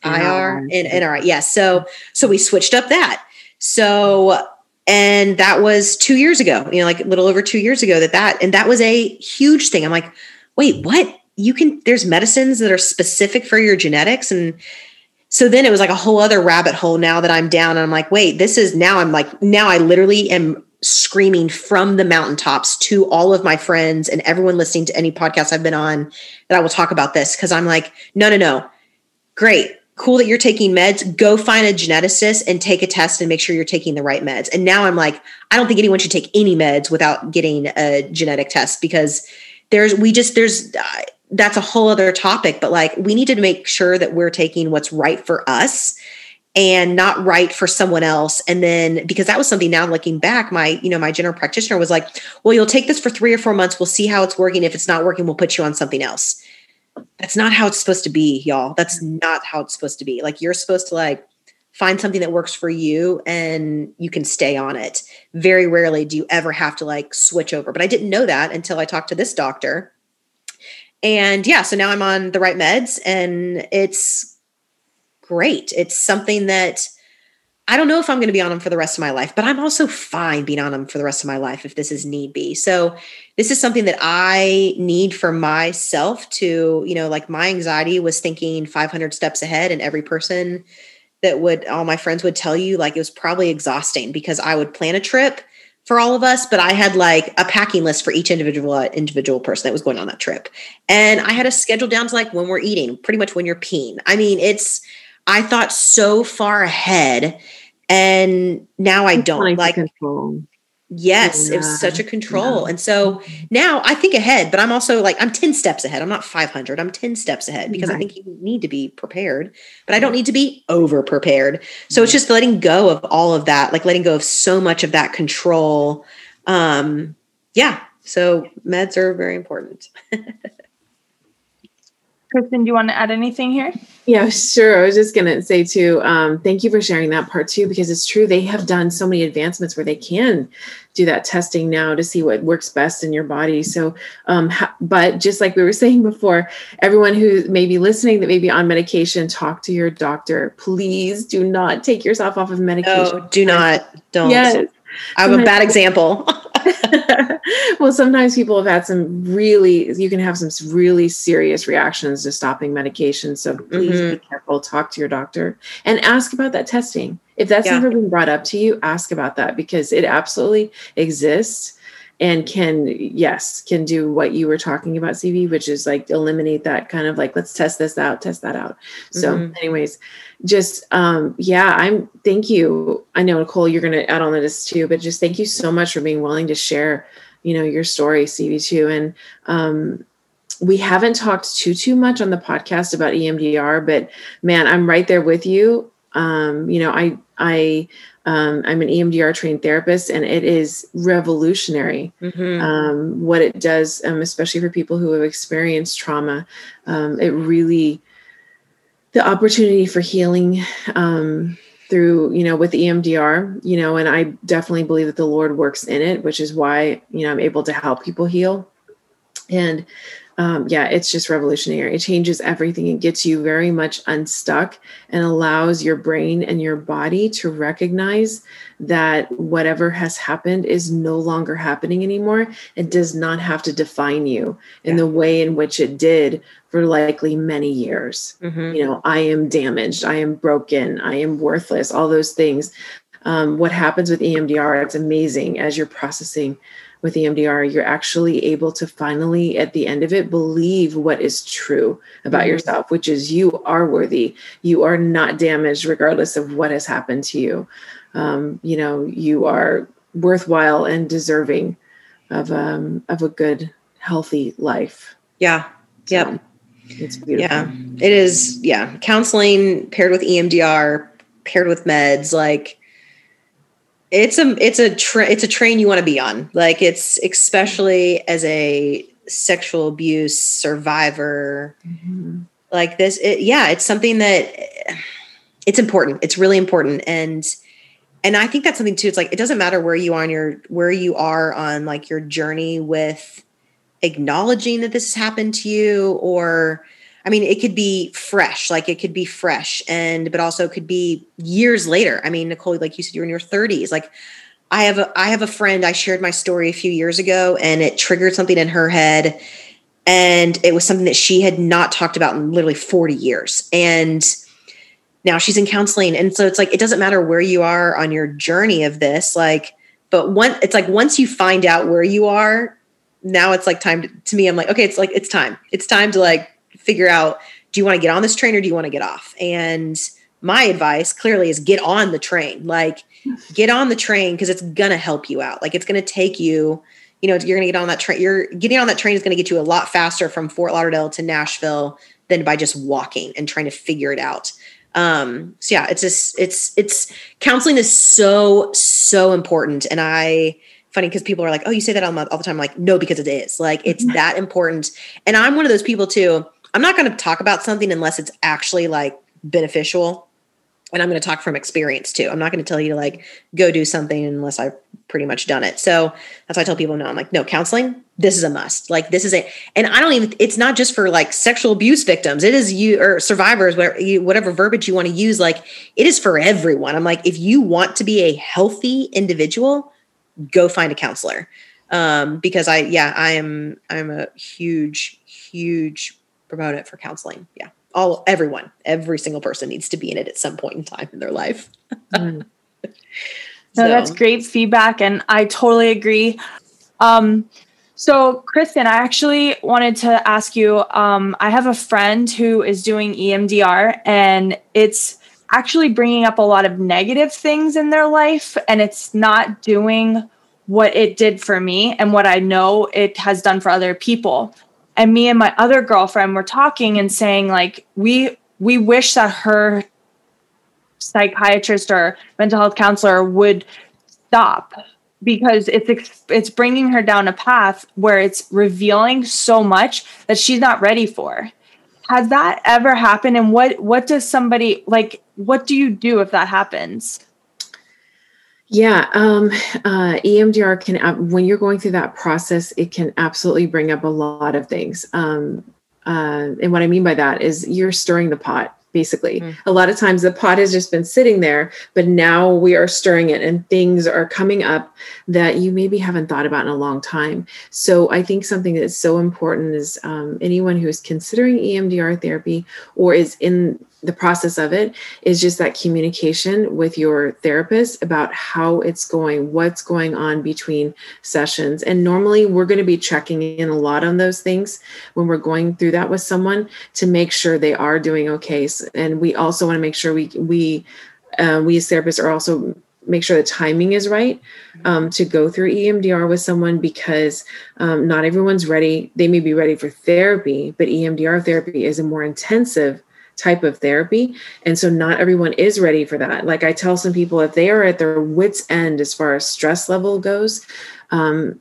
IR and NRI. Yes. So so we switched up that. So, and that was two years ago, you know, like a little over two years ago that that, and that was a huge thing. I'm like, wait, what? You can, there's medicines that are specific for your genetics. And so then it was like a whole other rabbit hole now that I'm down. And I'm like, wait, this is now I'm like, now I literally am screaming from the mountaintops to all of my friends and everyone listening to any podcast I've been on that I will talk about this. Cause I'm like, no, no, no. Great cool that you're taking meds go find a geneticist and take a test and make sure you're taking the right meds. And now i'm like i don't think anyone should take any meds without getting a genetic test because there's we just there's uh, that's a whole other topic but like we need to make sure that we're taking what's right for us and not right for someone else. And then because that was something now looking back my you know my general practitioner was like well you'll take this for 3 or 4 months. We'll see how it's working. If it's not working we'll put you on something else that's not how it's supposed to be, y'all. That's mm-hmm. not how it's supposed to be. Like you're supposed to like find something that works for you and you can stay on it. Very rarely do you ever have to like switch over. But I didn't know that until I talked to this doctor. And yeah, so now I'm on the right meds and it's great. It's something that I don't know if I'm going to be on them for the rest of my life, but I'm also fine being on them for the rest of my life if this is need be. So this is something that I need for myself to, you know, like my anxiety was thinking 500 steps ahead and every person that would all my friends would tell you like it was probably exhausting because I would plan a trip for all of us, but I had like a packing list for each individual uh, individual person that was going on that trip. And I had a schedule down to like when we're eating, pretty much when you're peeing. I mean, it's I thought so far ahead and now I don't like control. Yes, yeah. it was such a control. Yeah. And so now I think ahead, but I'm also like, I'm 10 steps ahead. I'm not 500. I'm 10 steps ahead because right. I think you need to be prepared, but I don't need to be over prepared. So it's just letting go of all of that, like letting go of so much of that control. Um, yeah. So meds are very important. Kristen, do you want to add anything here? Yeah, sure. I was just going to say too, um, thank you for sharing that part too, because it's true. They have done so many advancements where they can do that testing now to see what works best in your body. So, um, ha- but just like we were saying before, everyone who may be listening that may be on medication, talk to your doctor. Please do not take yourself off of medication. No, do not. Don't. Yes. I'm a bad example. well, sometimes people have had some really, you can have some really serious reactions to stopping medication. So please mm-hmm. be careful, talk to your doctor and ask about that testing. If that's yeah. never been brought up to you, ask about that because it absolutely exists and can yes can do what you were talking about Stevie which is like eliminate that kind of like let's test this out test that out so mm-hmm. anyways just um yeah i'm thank you i know nicole you're going to add on to this too but just thank you so much for being willing to share you know your story Stevie too and um we haven't talked too too much on the podcast about emdr but man i'm right there with you. Um you know i i um, i'm an emdr trained therapist and it is revolutionary mm-hmm. um, what it does um, especially for people who have experienced trauma. Um, it really the opportunity for healing um, through you know with emdr you know and i definitely believe that the lord works in it which is why you know i'm able to help people heal. And um, yeah it's just revolutionary. It changes everything. It gets you very much unstuck and allows your brain and your body to recognize that whatever has happened is no longer happening anymore it does not have to define you in yeah. the way in which it did for likely many years. Mm-hmm. You know, I am damaged, I am broken, I am worthless, all those things. Um, what happens with EMDR, it's amazing as you're processing with EMDR, you're actually able to finally, at the end of it, believe what is true about mm-hmm. yourself, which is you are worthy. You are not damaged, regardless of what has happened to you. Um, you know, you are worthwhile and deserving of um, of a good, healthy life. Yeah. Yep. It's beautiful. Yeah, it is. Yeah, counseling paired with EMDR, paired with meds, like it's a it's a tra- it's a train you want to be on. Like it's especially as a sexual abuse survivor. Mm-hmm. Like this, it, yeah, it's something that it's important. It's really important, and and I think that's something too. It's like it doesn't matter where you are on your where you are on like your journey with acknowledging that this has happened to you or I mean, it could be fresh, like it could be fresh, and but also could be years later. I mean, Nicole, like you said, you're in your 30s. Like I have a I have a friend. I shared my story a few years ago, and it triggered something in her head, and it was something that she had not talked about in literally 40 years, and now she's in counseling, and so it's like it doesn't matter where you are on your journey of this, like. But one, it's like once you find out where you are, now it's like time to, to me. I'm like, okay, it's like it's time. It's time to like figure out do you want to get on this train or do you want to get off? And my advice clearly is get on the train. Like get on the train because it's gonna help you out. Like it's gonna take you, you know, you're gonna get on that train. You're getting on that train is gonna get you a lot faster from Fort Lauderdale to Nashville than by just walking and trying to figure it out. Um, so yeah, it's just it's it's counseling is so, so important. And I funny because people are like, oh, you say that all, all the time. I'm like, no, because it is. Like it's mm-hmm. that important. And I'm one of those people too I'm not going to talk about something unless it's actually like beneficial. And I'm going to talk from experience too. I'm not going to tell you to like go do something unless I've pretty much done it. So that's why I tell people no, I'm like, no, counseling, this is a must. Like this is it. and I don't even, it's not just for like sexual abuse victims. It is you or survivors, whatever, you, whatever verbiage you want to use. Like it is for everyone. I'm like, if you want to be a healthy individual, go find a counselor. Um, because I, yeah, I am, I'm a huge, huge promote it for counseling. Yeah. All everyone, every single person needs to be in it at some point in time in their life. mm. so. No, that's great feedback. And I totally agree. Um, so, Kristen, I actually wanted to ask you um, I have a friend who is doing EMDR, and it's actually bringing up a lot of negative things in their life, and it's not doing what it did for me and what I know it has done for other people. And me and my other girlfriend were talking and saying like we we wish that her psychiatrist or mental health counselor would stop because it's it's bringing her down a path where it's revealing so much that she's not ready for. Has that ever happened? And what what does somebody like what do you do if that happens yeah, um, uh, EMDR can, uh, when you're going through that process, it can absolutely bring up a lot of things. Um, uh, and what I mean by that is you're stirring the pot basically. Mm. A lot of times the pot has just been sitting there, but now we are stirring it and things are coming up that you maybe haven't thought about in a long time. So I think something that's so important is um, anyone who is considering EMDR therapy or is in the process of it is just that communication with your therapist about how it's going, what's going on between sessions. And normally we're going to be checking in a lot on those things when we're going through that with someone to make sure they are doing okay. And we also want to make sure we we uh, we as therapists are also make sure the timing is right um, to go through EMDR with someone because um, not everyone's ready. They may be ready for therapy, but EMDR therapy is a more intensive type of therapy. And so not everyone is ready for that. Like I tell some people, if they are at their wits' end as far as stress level goes, um,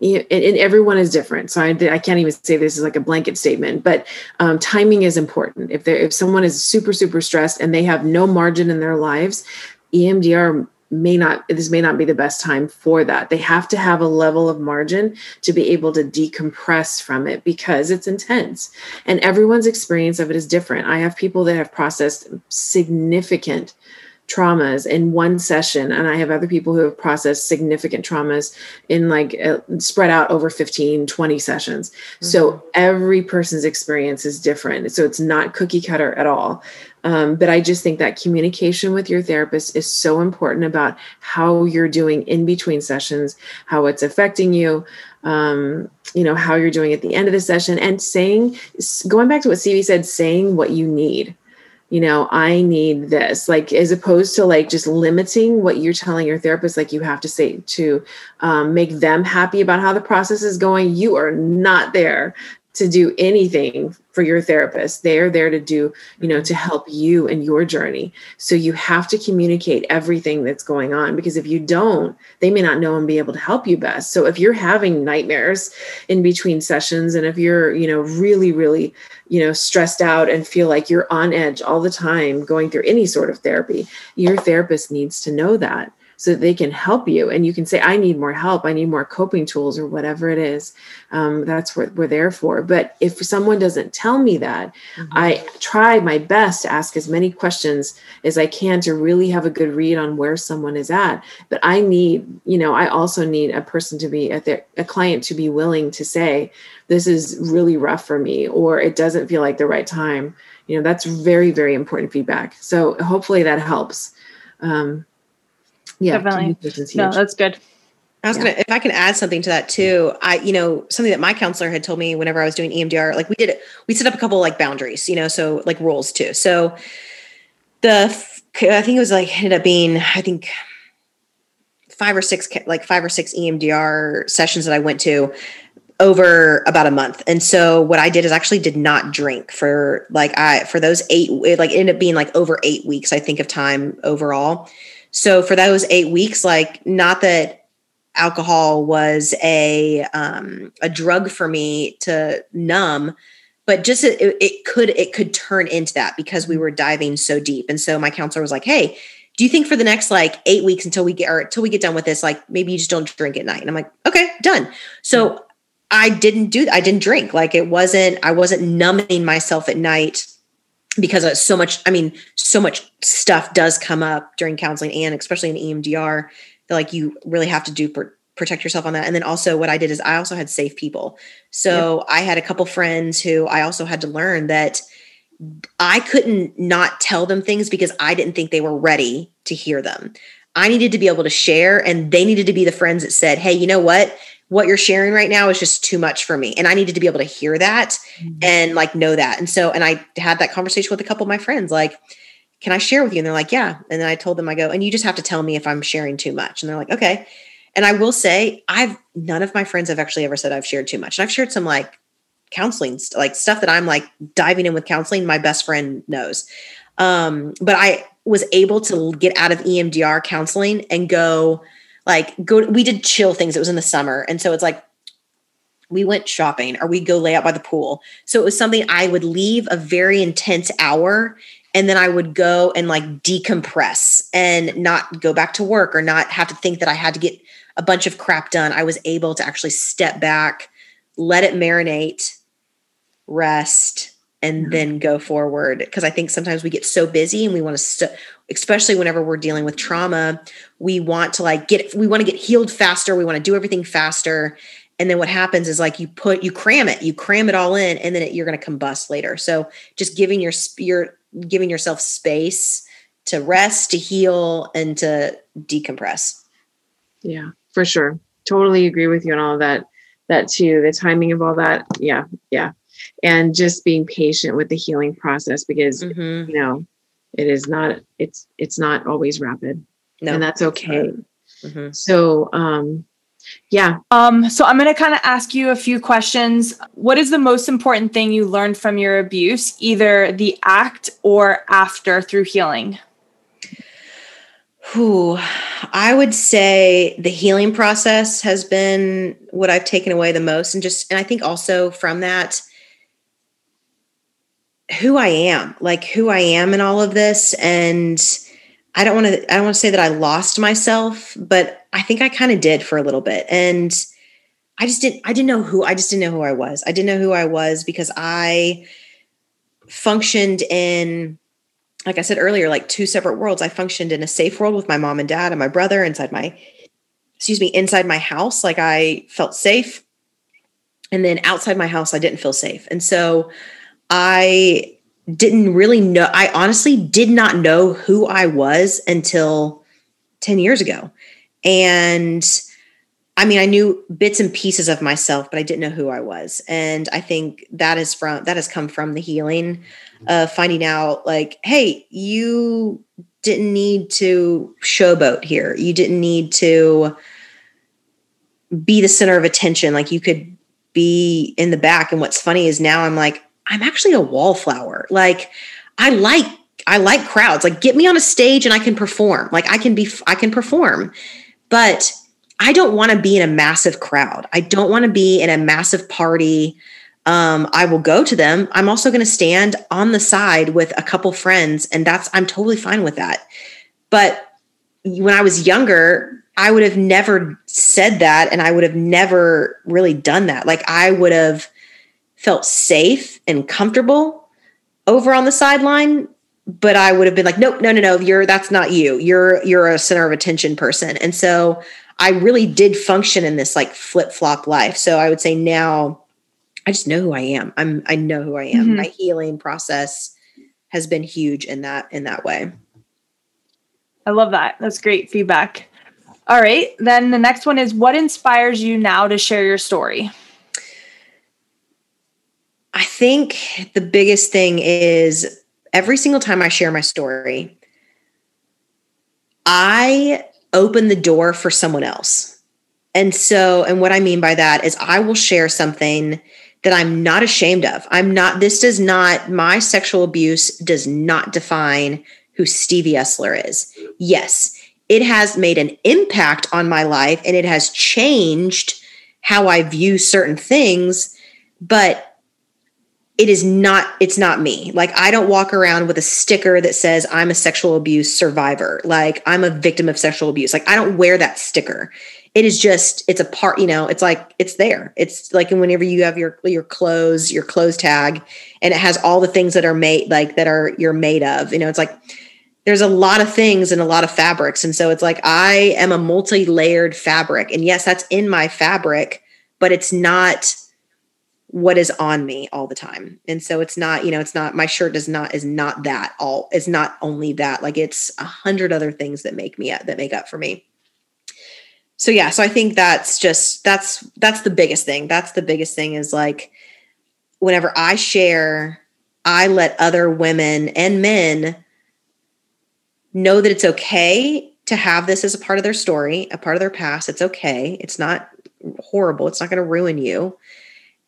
and, and everyone is different. So I, I, can't even say this is like a blanket statement, but um, timing is important. If if someone is super super stressed and they have no margin in their lives, EMDR may not this may not be the best time for that. They have to have a level of margin to be able to decompress from it because it's intense and everyone's experience of it is different. I have people that have processed significant traumas in one session and i have other people who have processed significant traumas in like uh, spread out over 15 20 sessions. Mm-hmm. so every person's experience is different. So it's not cookie cutter at all um, but i just think that communication with your therapist is so important about how you're doing in between sessions how it's affecting you um, you know how you're doing at the end of the session and saying going back to what Stevie said saying what you need. You know i need this like as opposed to like just limiting what you're telling your therapist like you have to say to um, make them happy about how the process is going you are not there to do anything for your therapist. They're there to do you know to mm-hmm. help you in your journey. So you have to communicate everything that's going on because if you don't they may not know and be able to help you best. So if you're having nightmares in between sessions and if you're you know really really you know stressed out and feel like you're on edge all the time going through any sort of therapy your therapist needs to know that so that they can help you. And you can say i need more help. I need more coping tools or whatever it is um, that's what we're there for. But if someone doesn't tell me that mm-hmm. i try my best to ask as many questions as i can to really have a good read on where someone is at. But i need you know i also need a person to be at their a client to be willing to say this is really rough for me or it doesn't feel like the right time. You know that's very very important feedback. So hopefully that helps. Um yeah definitely no that's good I was yeah. gonna, if I can add something to that too, I, you know, something that my counselor had told me whenever I was doing EMDR, like we did we set up a couple like boundaries, you know, so like rules too. So the, I think it was like ended up being, I think five or six, like five or six EMDR sessions that I went to over about a month. And so what I did is actually did not drink for like I for those eight it like ended up being like over 8 weeks I think of time overall. So for those 8 weeks like not that alcohol was a um a drug for me to numb but just it, it could it could turn into that because we were diving so deep. And so my counselor was like, "Hey, do you think for the next like eight weeks until we get or until we get done with this, like maybe you just don't drink at night? And I'm like, okay, done. So I didn't do I didn't drink. Like it wasn't I wasn't numbing myself at night because uh, so much I mean so much stuff does come up during counseling and especially in EMDR that like you really have to do pr- protect yourself on that. And then also what I did is I also had safe people. So yep. I had a couple friends who I also had to learn that I couldn't not tell them things because I didn't think they were ready to hear them. I needed to be able to share and they needed to be the friends that said, "Hey, you know what? What you're sharing right now is just too much for me. And I needed to be able to hear that mm-hmm. and like know that. And so, and I had that conversation with a couple of my friends, like, can I share with you? And they're like, yeah. And then I told them, I go, and you just have to tell me if I'm sharing too much. And they're like, okay. And I will say, I've none of my friends have actually ever said I've shared too much. And I've shared some like counseling, like stuff that I'm like diving in with counseling. My best friend knows. Um, but I was able to get out of EMDR counseling and go, like go we did chill things. It was in the summer. And so it's like we went shopping or we go lay out by the pool. So it was something i would leave a very intense hour and then i would go and like decompress and not go back to work or not have to think that i had to get a bunch of crap done. I was able to actually step back let it marinate rest and mm-hmm. then go forward. Because i think sometimes we get so busy and we want to st- especially whenever we're dealing with trauma we want to like get we want to get healed faster we want to do everything faster. And then what happens is like you put you cram it you cram it all in and then it, you're going to combust later. So just giving your your giving yourself space to rest to heal and to decompress. Yeah for sure. Totally agree with you on all that that too the timing of all that. Yeah yeah. And just being patient with the healing process because mm-hmm. you know it is not it's it's not always rapid. No, and that's okay. Mm-hmm. so um yeah. Um so i'm going to kind of ask you a few questions. What is the most important thing you learned from your abuse either the act or after through healing? Who I would say the healing process has been what I've taken away the most. And just, and I think also from that, who I am, like who I am in all of this. And I don't want to, I don't want to say that I lost myself, but I think I kind of did for a little bit. And I just didn't, I didn't know who, I just didn't know who I was. I didn't know who I was because I functioned in, like I said earlier, like two separate worlds. I functioned in a safe world with my mom and dad and my brother inside my, excuse me, inside my house. Like I felt safe. And then outside my house, I didn't feel safe. And so, I didn't really know, I honestly did not know who I was until 10 years ago. And I mean, I knew bits and pieces of myself, but I didn't know who I was. And I think that is from that has come from the healing of finding out like, hey, you didn't need to showboat here. You didn't need to be the center of attention. Like you could be in the back. And what's funny is now I'm like, I'm actually a wallflower. Like I like I like crowds. Like get me on a stage and I can perform. Like I can be I can perform. But I don't want to be in a massive crowd. I don't want to be in a massive party. Um, I will go to them. I'm also going to stand on the side with a couple friends, and that's I'm totally fine with that. But when I was younger, I would have never said that and I would have never really done that. Like I would have felt safe and comfortable over on the sideline, but I would have been like, nope, no, no, no, you're that's not you. You're you're a center of attention person. And so I really did function in this like flip-flop life. So I would say now I just know who I am. I'm I know who I am. Mm-hmm. My healing process has been huge in that in that way. I love that. That's great feedback. All right. Then the next one is what inspires you now to share your story? I think the biggest thing is every single time I share my story, I open the door for someone else. And so, and what I mean by that is I will share something that I'm not ashamed of. I'm not, this does not, my sexual abuse does not define who Stevie Essler is. Yes, it has made an impact on my life and it has changed how I view certain things, but it is not it's not me. Like I don't walk around with a sticker that says I'm a sexual abuse survivor. Like I'm a victim of sexual abuse. Like I don't wear that sticker. It is just it's a part, you know, it's like it's there. It's like whenever you have your your clothes, your clothes tag and it has all the things that are made like that are you're made of. You know, it's like there's a lot of things and a lot of fabrics. And so it's like I am a multi layered fabric. And yes, that's in my fabric, but it's not what is on me all the time. And so it's not, you know, it's not my shirt does not is not that all it's not only that. Like it's a hundred other things that make me that make up for me. So yeah, so I think that's just that's that's the biggest thing. That's the biggest thing is like whenever I share, I let other women and men know that it's okay to have this as a part of their story, a part of their past. It's okay. It's not horrible. It's not going to ruin you.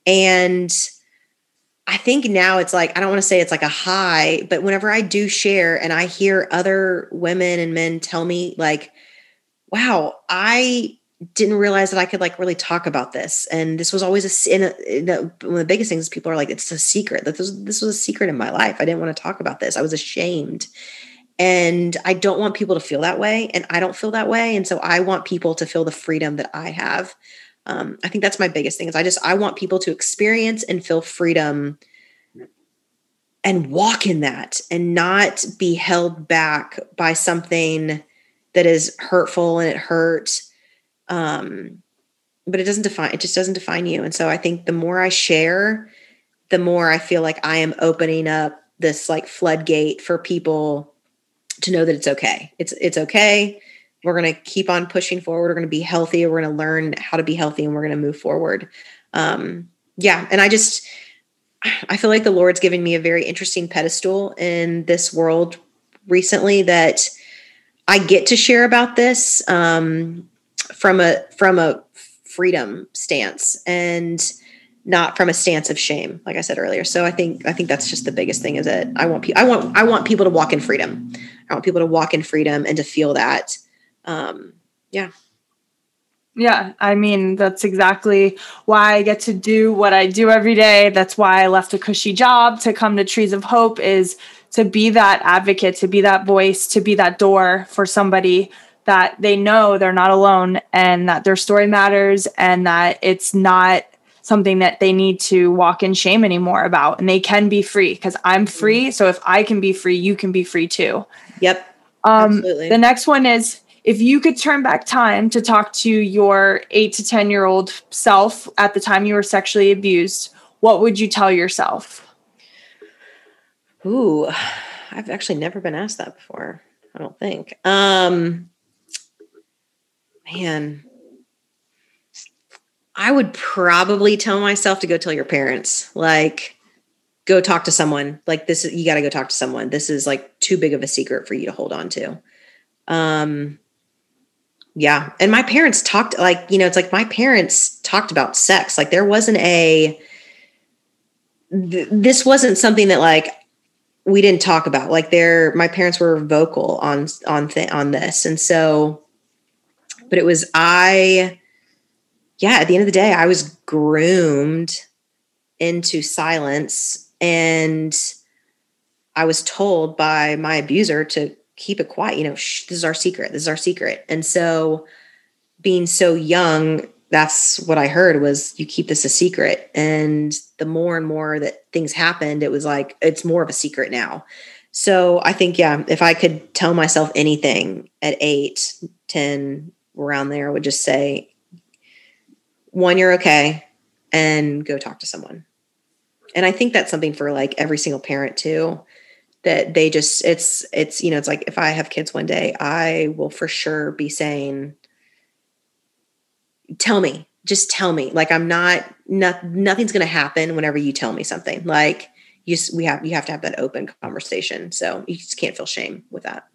And I think now it's like, I don't want to say it's like a high, but whenever I do share and I hear other women and men tell me, like, wow, I didn't realize that I could like really talk about this. And this was always a, in a, in one of the biggest things people are like, it's a secret that this, this was a secret in my life. I didn't want to talk about this. I was ashamed. And I don't want people to feel that way. And I don't feel that way. And so I want people to feel the freedom that I have. Um, I think that's my biggest thing is I just, I want people to experience and feel freedom and walk in that and not be held back by something that is hurtful and it hurts. Um, but it doesn't define, it just doesn't define you. And so I think the more I share, the more I feel like I am opening up this like floodgate for people to know that it's okay. It's it's okay. We're going to keep on pushing forward. We're going to be healthy. We're going to learn how to be healthy, and we're going to move forward. Um, yeah, and I just I feel like the Lord's giving me a very interesting pedestal in this world recently that I get to share about this um, from a from a freedom stance and not from a stance of shame like i said earlier so i think i think that's just the biggest thing is that i want i want i want people to walk in freedom I want people to walk in freedom and to feel that. Um, yeah. Yeah, I mean, that's exactly why I get to do what I do every day. That's why I left a cushy job to come to Trees of Hope is to be that advocate, to be that voice, to be that door for somebody that they know they're not alone and that their story matters and that it's not something that they need to walk in shame anymore about and they can be free because I'm free. So if I can be free, you can be free too. Yep. Um, Absolutely. The next one is if you could turn back time to talk to your eight to 10 year old self at the time you were sexually abused, what would you tell yourself? Ooh, I've actually never been asked that before. I don't think. Um, man, I would probably tell myself to go tell your parents. Like, go talk to someone like this you got to go talk to someone this is like too big of a secret for you to hold on to um yeah. And my parents talked like you know it's like my parents talked about sex. Like there wasn't a th- this wasn't something that like we didn't talk about. Like there my parents were vocal on on th- on this. And so but it was i yeah at the end of the day i was groomed into silence. And I was told by my abuser to keep it quiet. You know, shh, this is our secret. This is our secret. And so being so young, that's what I heard was you keep this a secret. And the more and more that things happened, it was like it's more of a secret now. So I think, yeah, if I could tell myself anything at eight, 10, around there, I would just say, one, you're okay, and go talk to someone. And I think that's something for like every single parent too that they just it's it's you know it's like if i have kids one day i will for sure be saying tell me just tell me like i'm not, not nothing's going to happen whenever you tell me something like you we have you have to have that open conversation so you just can't feel shame with that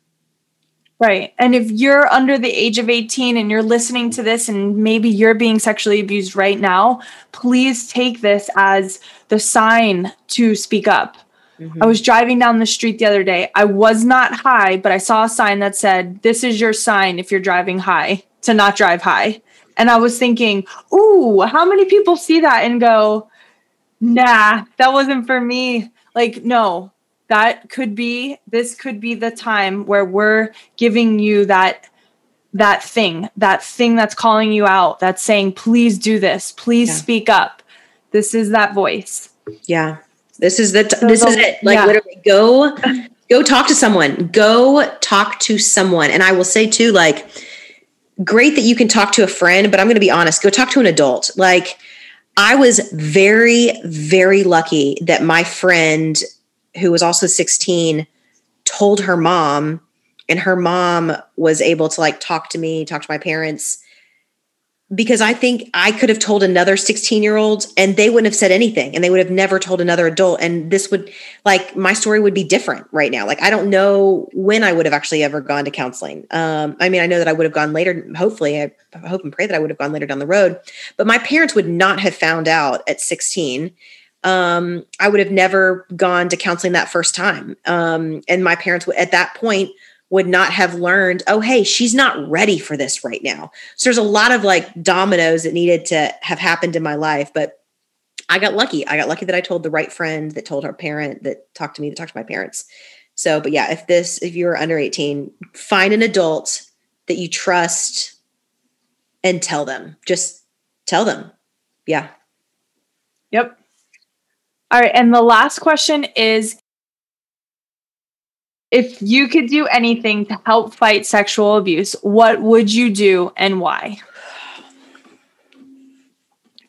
Right. And if you're under the age of 18 and you're listening to this and maybe you're being sexually abused right now, please take this as the sign to speak up. Mm-hmm. I was driving down the street the other day. I was not high, but I saw a sign that said, This is your sign if you're driving high to not drive high. And I was thinking, Ooh, how many people see that and go, Nah, that wasn't for me? Like, no, that could be, this could be the time where we're giving you that that thing that thing that's calling you out that's saying please do this please yeah. speak up this is that voice yeah this is the t- this is it. Like yeah. literally go go talk to someone. Go talk to someone. And I will say too like great that you can talk to a friend, but I'm going to be honest, go talk to an adult. Like I was very very lucky that my friend who was also 16 told her mom and her mom was able to like talk to me, talk to my parents because I think I could have told another 16 year old and they wouldn't have said anything and they would have never told another adult. And this would, like, my story would be different right now. Like, I don't know when I would have actually ever gone to counseling. Um, I mean, I know that I would have gone later. Hopefully, I hope and pray that I would have gone later down the road. But my parents would not have found out at 16 um, I would have never gone to counseling that first time. Um, and my parents would, at that point would not have learned, oh, hey, she's not ready for this right now. So there's a lot of like dominoes that needed to have happened in my life. But I got lucky. I got lucky that I told the right friend that told her parent that talked to me, that talked to my parents. So, but yeah, if this, if you're under 18, find an adult that you trust and tell them. Just tell them. Yeah. Yep. All right. And the last question is if you could do anything to help fight sexual abuse, what would you do and why?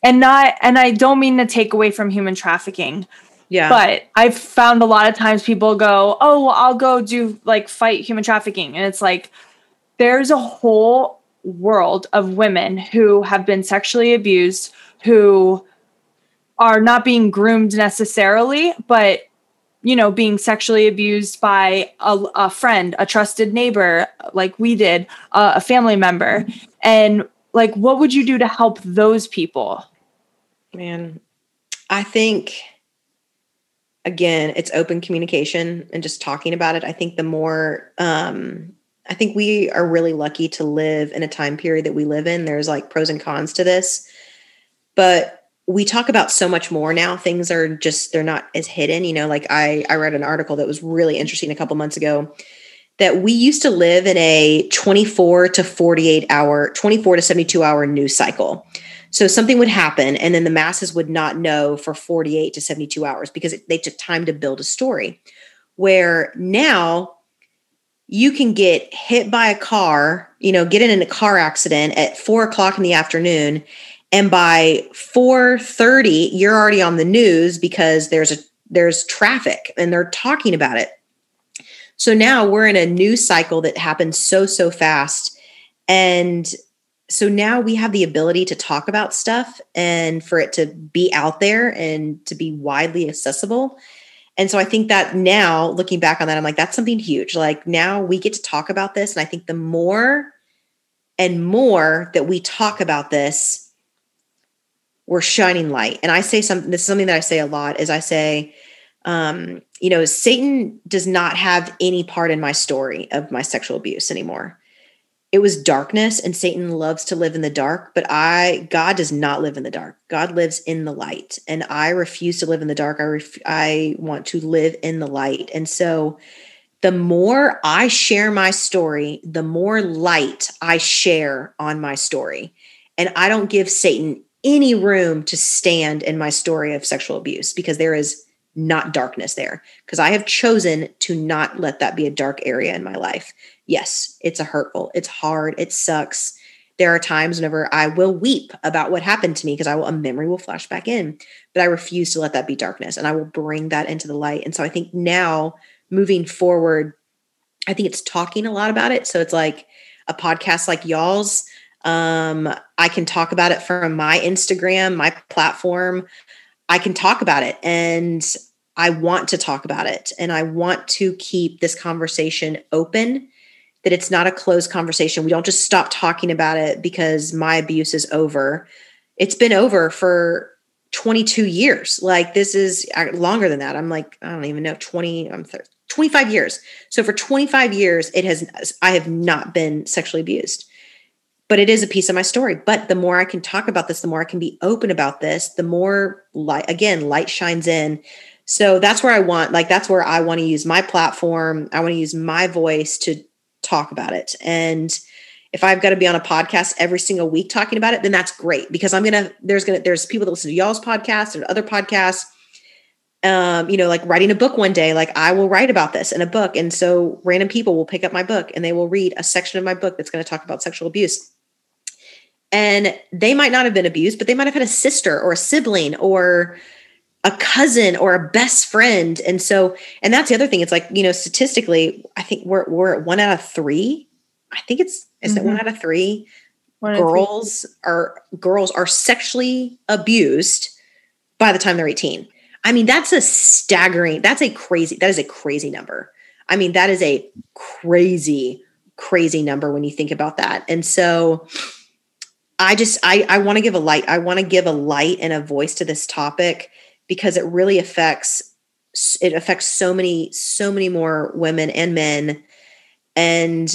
And not and I don't mean to take away from human trafficking. Yeah. But I've found a lot of times people go, "Oh, well, I'll go do like fight human trafficking." And it's like there's a whole world of women who have been sexually abused who are not being groomed necessarily, but you know, being sexually abused by a, a friend, a trusted neighbor, like we did, uh, a family member. And like, what would you do to help those people? Man, I think, again, it's open communication and just talking about it. I think the more, um, I think we are really lucky to live in a time period that we live in. There's like pros and cons to this. But we talk about so much more now. Things are just they're not as hidden you know like i i read an article that was really interesting a couple months ago that we used to live in a 24 to 48 hour 24 to 72 hour news cycle. So something would happen and then the masses would not know for 48 to 72 hours because it, they took time to build a story. Where now you can get hit by a car you know get in a car accident at four o'clock in the afternoon and by 4:30 you're already on the news because there's a there's traffic and they're talking about it. So now we're in a news cycle that happens so so fast. And so now we have the ability to talk about stuff and for it to be out there and to be widely accessible. And so i think that now looking back on that i'm like that's something huge. Like now we get to talk about this. And i think the more and more that we talk about this we're shining light. And I say something, this is something that I say a lot is I say, um, you know, Satan does not have any part in my story of my sexual abuse anymore. It was darkness and Satan loves to live in the dark, but I, God does not live in the dark. God lives in the light and I refuse to live in the dark. I, ref, I want to live in the light. And so the more I share my story, the more light I share on my story. And I don't give Satan any room to stand in my story of sexual abuse because there is not darkness there. Because I have chosen to not let that be a dark area in my life. Yes, it's a hurtful, it's hard, it sucks. There are times whenever I will weep about what happened to me because I will a memory will flash back in, but I refuse to let that be darkness and I will bring that into the light. And so I think now moving forward, I think it's talking a lot about it. So it's like a podcast like y'all's. Um, I can talk about it from my Instagram, my platform. I can talk about it and I want to talk about it. And I want to keep this conversation open, that it's not a closed conversation. We don't just stop talking about it because my abuse is over. It's been over for 22 years. Like this is longer than that. I'm like, I don't even know, 20, I'm 30, 25 years. So for 25 years, it has, I have not been sexually abused, but it is a piece of my story. But the more I can talk about this, the more I can be open about this, the more light, again, light shines in. So that's where I want, like, that's where I want to use my platform. I want to use my voice to talk about it. And if I've got to be on a podcast every single week talking about it, then that's great because I'm gonna there's gonna there's people that listen to y'all's podcast and other podcasts um, you know, like writing a book one day, like I will write about this in a book. And so random people will pick up my book and they will read a section of my book that's going to talk about sexual abuse. And they might not have been abused, but they might have had a sister or a sibling or a cousin or a best friend. And so, and that's the other thing. It's like, you know, statistically, I think we're we're at one out of three. I think it's is mm-hmm. it one out of three one girls three. are girls are sexually abused by the time they're 18 I mean, that's a staggering, that's a crazy, that is a crazy number. I mean, that is a crazy, crazy number when you think about that. And so I just, I, I want to give a light, I want to give a light and a voice to this topic because it really affects, it affects so many, so many more women and men. And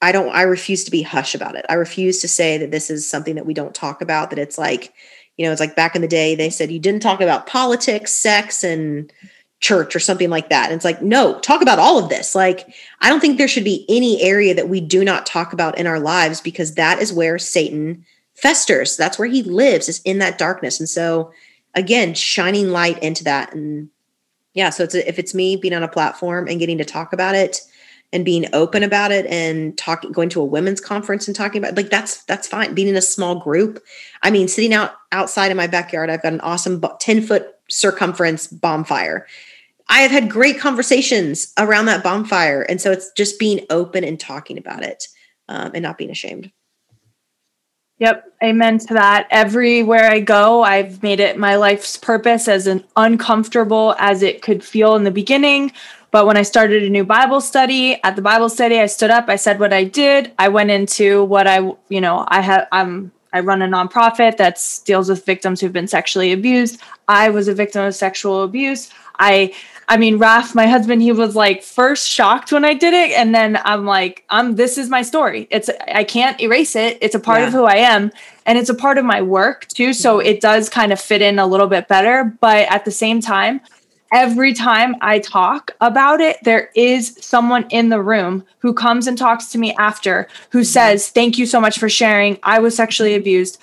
I don't, I refuse to be hush about it. I refuse to say that this is something that we don't talk about, that it's like, you know, it's like back in the day, they said you didn't talk about politics, sex, and church or something like that. And it's like, no, talk about all of this. Like, I don't think there should be any area that we do not talk about in our lives because that is where Satan festers. That's where he lives, is in that darkness. And so, again, shining light into that. And yeah, so it's a, if it's me being on a platform and getting to talk about it, and being open about it and talking going to a women's conference and talking about like that's that's fine being in a small group i mean sitting out outside in my backyard i've got an awesome 10 foot circumference bonfire i have had great conversations around that bonfire and so it's just being open and talking about it um, and not being ashamed Yep, amen to that. Everywhere I go, I've made it my life's purpose as an uncomfortable as it could feel in the beginning but when I started a new Bible study, at the Bible study, I stood up, I said what I did. I went into what I, you know, I have I'm I run a nonprofit that deals with victims who've been sexually abused. I was a victim of sexual abuse. I I mean, Raf, my husband, he was like first shocked when I did it. And then I'm like, I'm this is my story. It's I can't erase it. It's a part yeah. of who I am. And it's a part of my work too. So it does kind of fit in a little bit better. But at the same time, every time I talk about it, there is someone in the room who comes and talks to me after who mm-hmm. says, Thank you so much for sharing. I was sexually abused.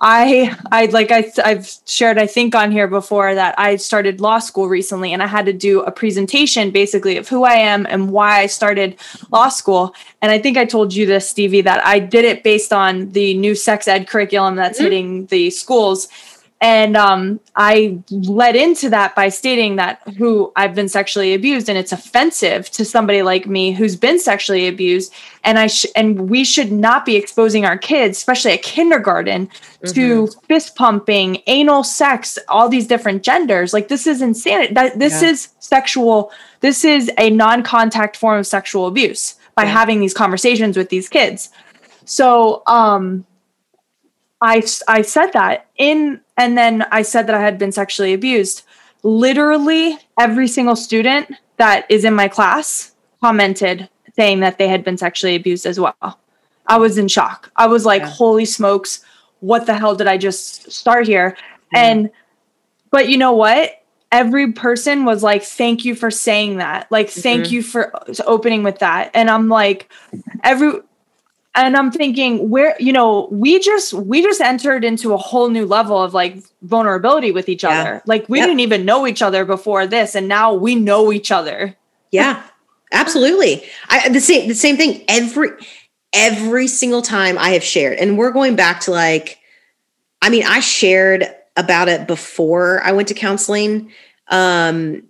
I I like I I've shared I think on here before that I started law school recently and I had to do a presentation basically of who I am and why I started law school and I think I told you this Stevie that I did it based on the new sex ed curriculum that's mm-hmm. hitting the schools and um, I led into that by stating that who I've been sexually abused, and it's offensive to somebody like me who's been sexually abused. And I sh- and we should not be exposing our kids, especially at kindergarten, mm-hmm. to fist pumping, anal sex, all these different genders. Like this is insanity. That this yeah. is sexual. This is a non-contact form of sexual abuse by yeah. having these conversations with these kids. So, um, I I said that in and then I said that I had been sexually abused. Literally every single student that is in my class commented saying that they had been sexually abused as well. I was in shock. I was like, yeah. "Holy smokes, what the hell did I just start here?" Yeah. And but you know what? every person was like, thank you for saying that. Like, thank Mhm. you for opening with that. And I'm like, every, and I'm thinking where, you know, we just, we just entered into a whole new level of like vulnerability with each Yeah. other. Like, we Yep. didn't even know each other before this. And now we know each other. Yeah, absolutely. I the same the same thing every every single time I have shared, and we're going back to like, I mean, I shared about it before I went to counseling. Um,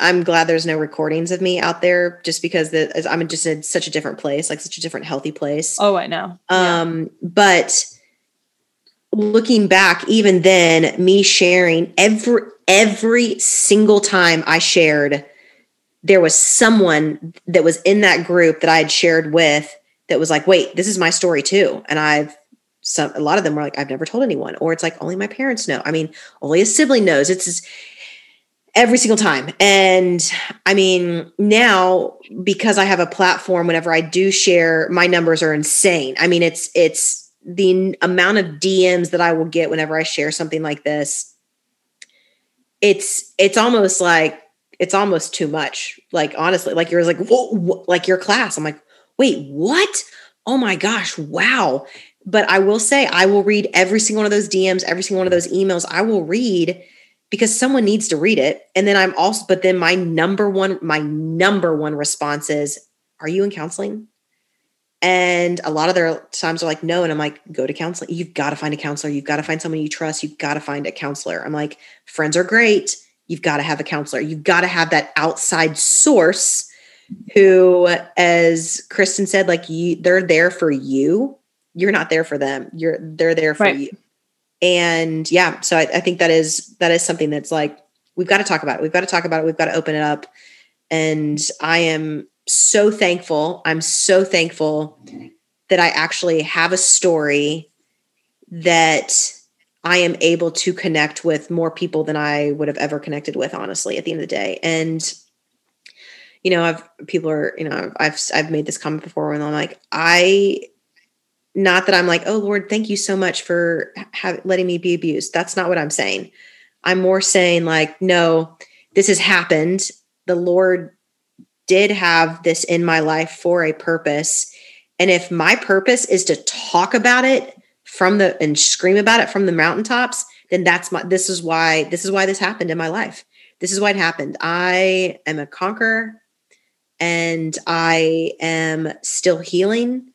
I'm glad there's no recordings of me out there, just because the, as I'm just in such a different place, like such a different healthy place. Oh, I know. Yeah. Um, but looking back, even then, me sharing every every single time I shared, there was someone that was in that group that I had shared with that was like, wait, this is my story too. And I've some a lot of them were like, I've never told anyone, or it's like only my parents know. I mean, only a sibling knows. It's just every single time. And I mean, now because I have a platform, whenever I do share, my numbers are insane. I mean, it's it's the amount of DMs that I will get whenever I share something like this. It's it's almost like it's almost too much. Like honestly, like you're like whoa, whoa, like your class. I'm like, wait, what? Oh my gosh, wow. But I will say, I will read every single one of those DMs, every single one of those emails. I will read because someone needs to read it. And then I'm also, but then my number one, my number one response is, Are you in counseling? And a lot of their times are like, No. And I'm like, Go to counseling. You've got to find a counselor. You've got to find someone you trust. You've got to find a counselor. I'm like, Friends are great. You've got to have a counselor. You've got to have that outside source who, as Kristen said, like you, they're there for you. You're not there for them. You're they're there for Right. you. And yeah, so I, I think that is that is something that's like we've got to talk about it. We've got to talk about it. We've got to open it up. And I am so thankful. I'm so thankful that I actually have a story that I am able to connect with more people than I would have ever connected with, honestly, at the end of the day. And you know, I've people are, you know, I've I've made this comment before and I'm like, I not that I'm like, oh Lord, thank you so much for ha- letting me be abused. That's not what I'm saying. I'm more saying like, no, this has happened. The Lord did have this in my life for a purpose. And if my purpose is to talk about it from the and scream about it from the mountaintops, then that's my this is why this is why this happened in my life. This is why it happened. I am a conqueror and I am still healing,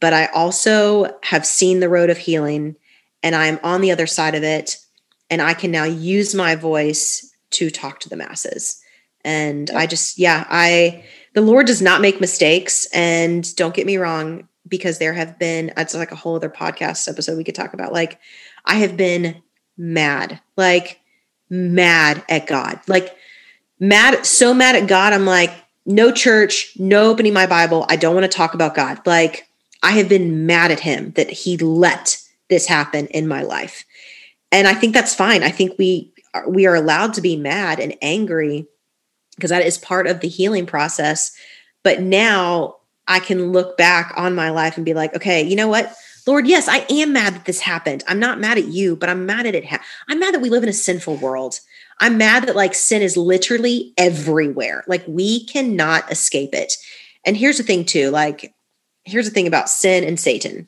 but I also have seen the road of healing and I'm on the other side of it and I can now use my voice to talk to the masses. And I just yeah, I the Lord does not make mistakes and don't get me wrong because there have been it's like a whole other podcast episode we could talk about like I have been mad. Like mad at God. Like mad so mad at God I'm like no church, no opening my Bible. I don't want to talk about God. Like I have been mad at him that he let this happen in my life. And I think that's fine. I think we are, we are allowed to be mad and angry because that is part of the healing process. But now I can look back on my life and be like, okay, you know what? Lord, yes, I am mad that this happened. I'm not mad at you, but I'm mad at it. Ha- I'm mad that we live in a sinful world. I'm mad that like sin is literally everywhere. Like we cannot escape it. And here's the thing too, like here's the thing about sin and Satan.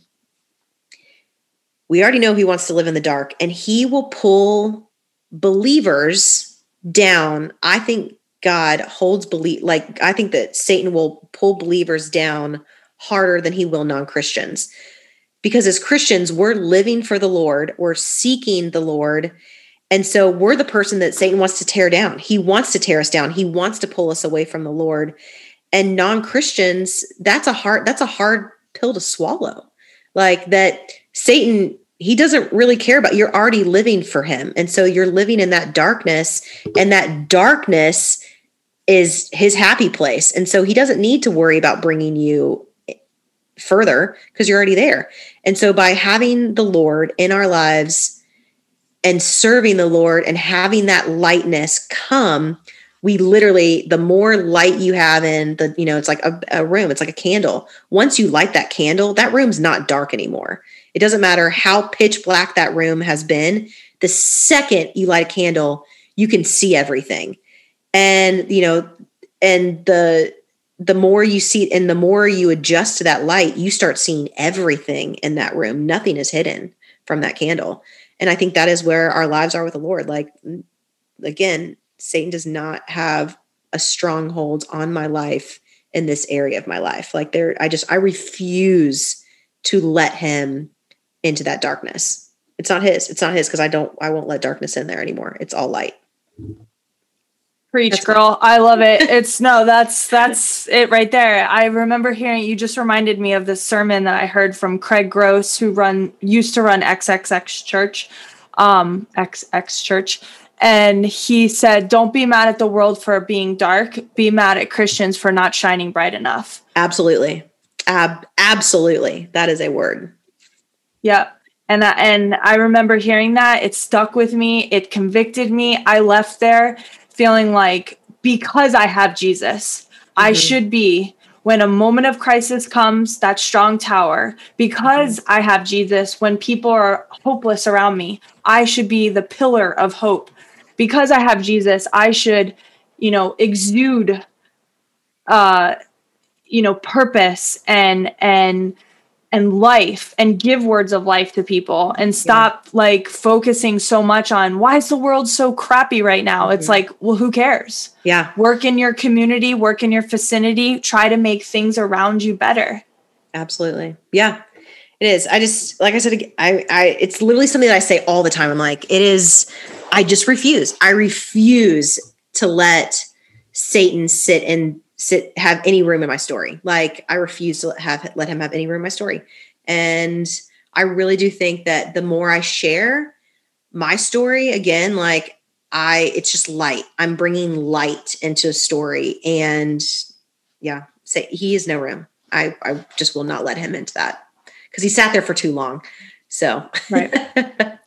We already know he wants to live in the dark and he will pull believers down. I think God holds belief like I think that Satan will pull believers down harder than he will non-Christians. Because as Christians, we're living for the Lord, we're seeking the Lord, and so we're the person that Satan wants to tear down. He wants to tear us down. He wants to pull us away from the Lord. And non-Christians, that's a hard that's a hard pill to swallow. Like that Satan he doesn't really care about you're already living for him. And so you're living in that darkness and that darkness is his happy place. And so he doesn't need to worry about bringing you further because you're already there. And so by having the Lord in our lives, and serving the Lord and having that lightness come, we literally, the more light you have in the, you know, it's like a, a, room, it's like a candle. Once you light that candle, that room's not dark anymore. It doesn't matter how pitch black that room has been. The second you light a candle, you can see everything. And, you know, and the the more you see and the more you adjust to that light, you start seeing everything in that room. Nothing is hidden from that candle. And I think that is where our lives are with the Lord. Like again, Satan does not have a stronghold on my life in this area of my life. Like there, I just I refuse to let him into that darkness. It's not his. It's not his because I don't I won't let darkness in there anymore. It's all light. Preach, that's girl. I love it. It's no, that's that's it right there. I remember hearing you just reminded me of this sermon that I heard from Craig Gross, who run used to run XXX Church, um, XX Church, and he said, "Don't be mad at the world for being dark. Be mad at Christians for not shining bright enough." Absolutely, Ab- absolutely. That is a word. Yep. And and I remember hearing that. It stuck with me. It convicted me. I left there feeling like because I have Jesus, mm-hmm. I should be when a moment of crisis comes, that strong tower. Because mm-hmm. I have Jesus, when people are hopeless around me, I should be the pillar of hope. Because I have Jesus, I should, you know, exude uh you know purpose and and and life and give words of life to people and stop yeah. like focusing so much on why is the world so crappy right now? Mm-hmm. it's like well who cares? Yeah. Work in your community work in your vicinity try to make things around you better. Absolutely. Yeah. It is. I just like i said i i it's literally something that i say all the time. I'm like it is i just refuse i refuse to let satan sit and sit have any room in my story. Like I refuse to have let him have any room in my story. And I really do think that the more I share my story again, like I it's just light. I'm bringing light into a story and yeah, say he has no room. I I just will not let him into that because he sat there for too long. So right.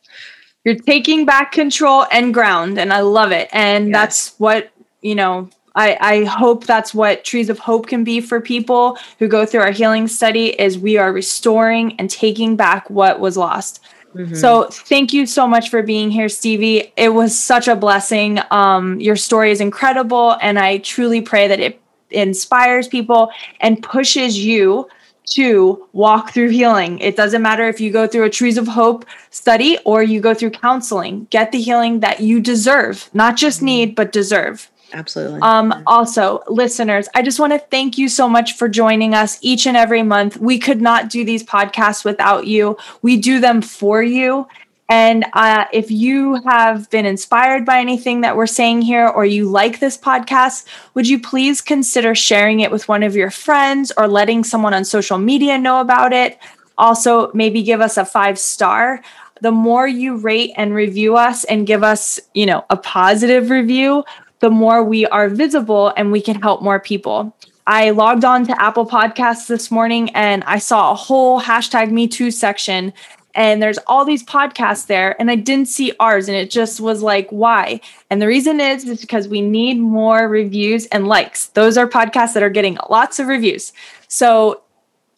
You're taking back control and ground, and I love it. And that's what you know I, I hope that's what trees of hope can be for people who go through our healing study is we are restoring and taking back what was lost mm-hmm. so thank you so much for being here stevie it was such a blessing um, your story is incredible and i truly pray that it inspires people and pushes you to walk through healing. It doesn't matter if you go through a Trees of Hope study or you go through counseling. Get the healing that you deserve, not just mm-hmm. need, but deserve. Absolutely. Um, also, listeners, I just want to thank you so much for joining us each and every month. We could not do these podcasts without you. We do them for you. And uh, if you have been inspired by anything that we're saying here, or you like this podcast, would you please consider sharing it with one of your friends or letting someone on social media know about it? Also, maybe give us a five star. The more you rate and review us and give us, you know, a positive review, the more we are visible and we can help more people. I logged on to Apple Podcasts this morning and I saw a whole hashtag Me Too section. And there's all these podcasts there, and I didn't see ours, and it just was like, why? And the reason is, is because we need more reviews and likes. Those are podcasts that are getting lots of reviews. So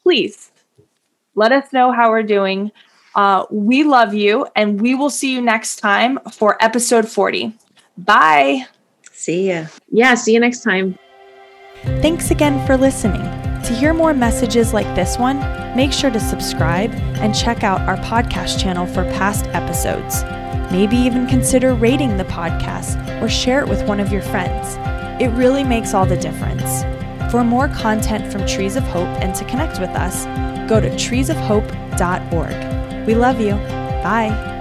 please let us know how we're doing. Uh, we love you, and we will see you next time for episode 40. Bye. See ya. Yeah, see you next time. Thanks again for listening. To hear more messages like this one, make sure to subscribe and check out our podcast channel for past episodes. Maybe even consider rating the podcast or share it with one of your friends. It really makes all the difference. For more content from Trees of Hope and to connect with us, go to treesofhope.org. We love you. Bye.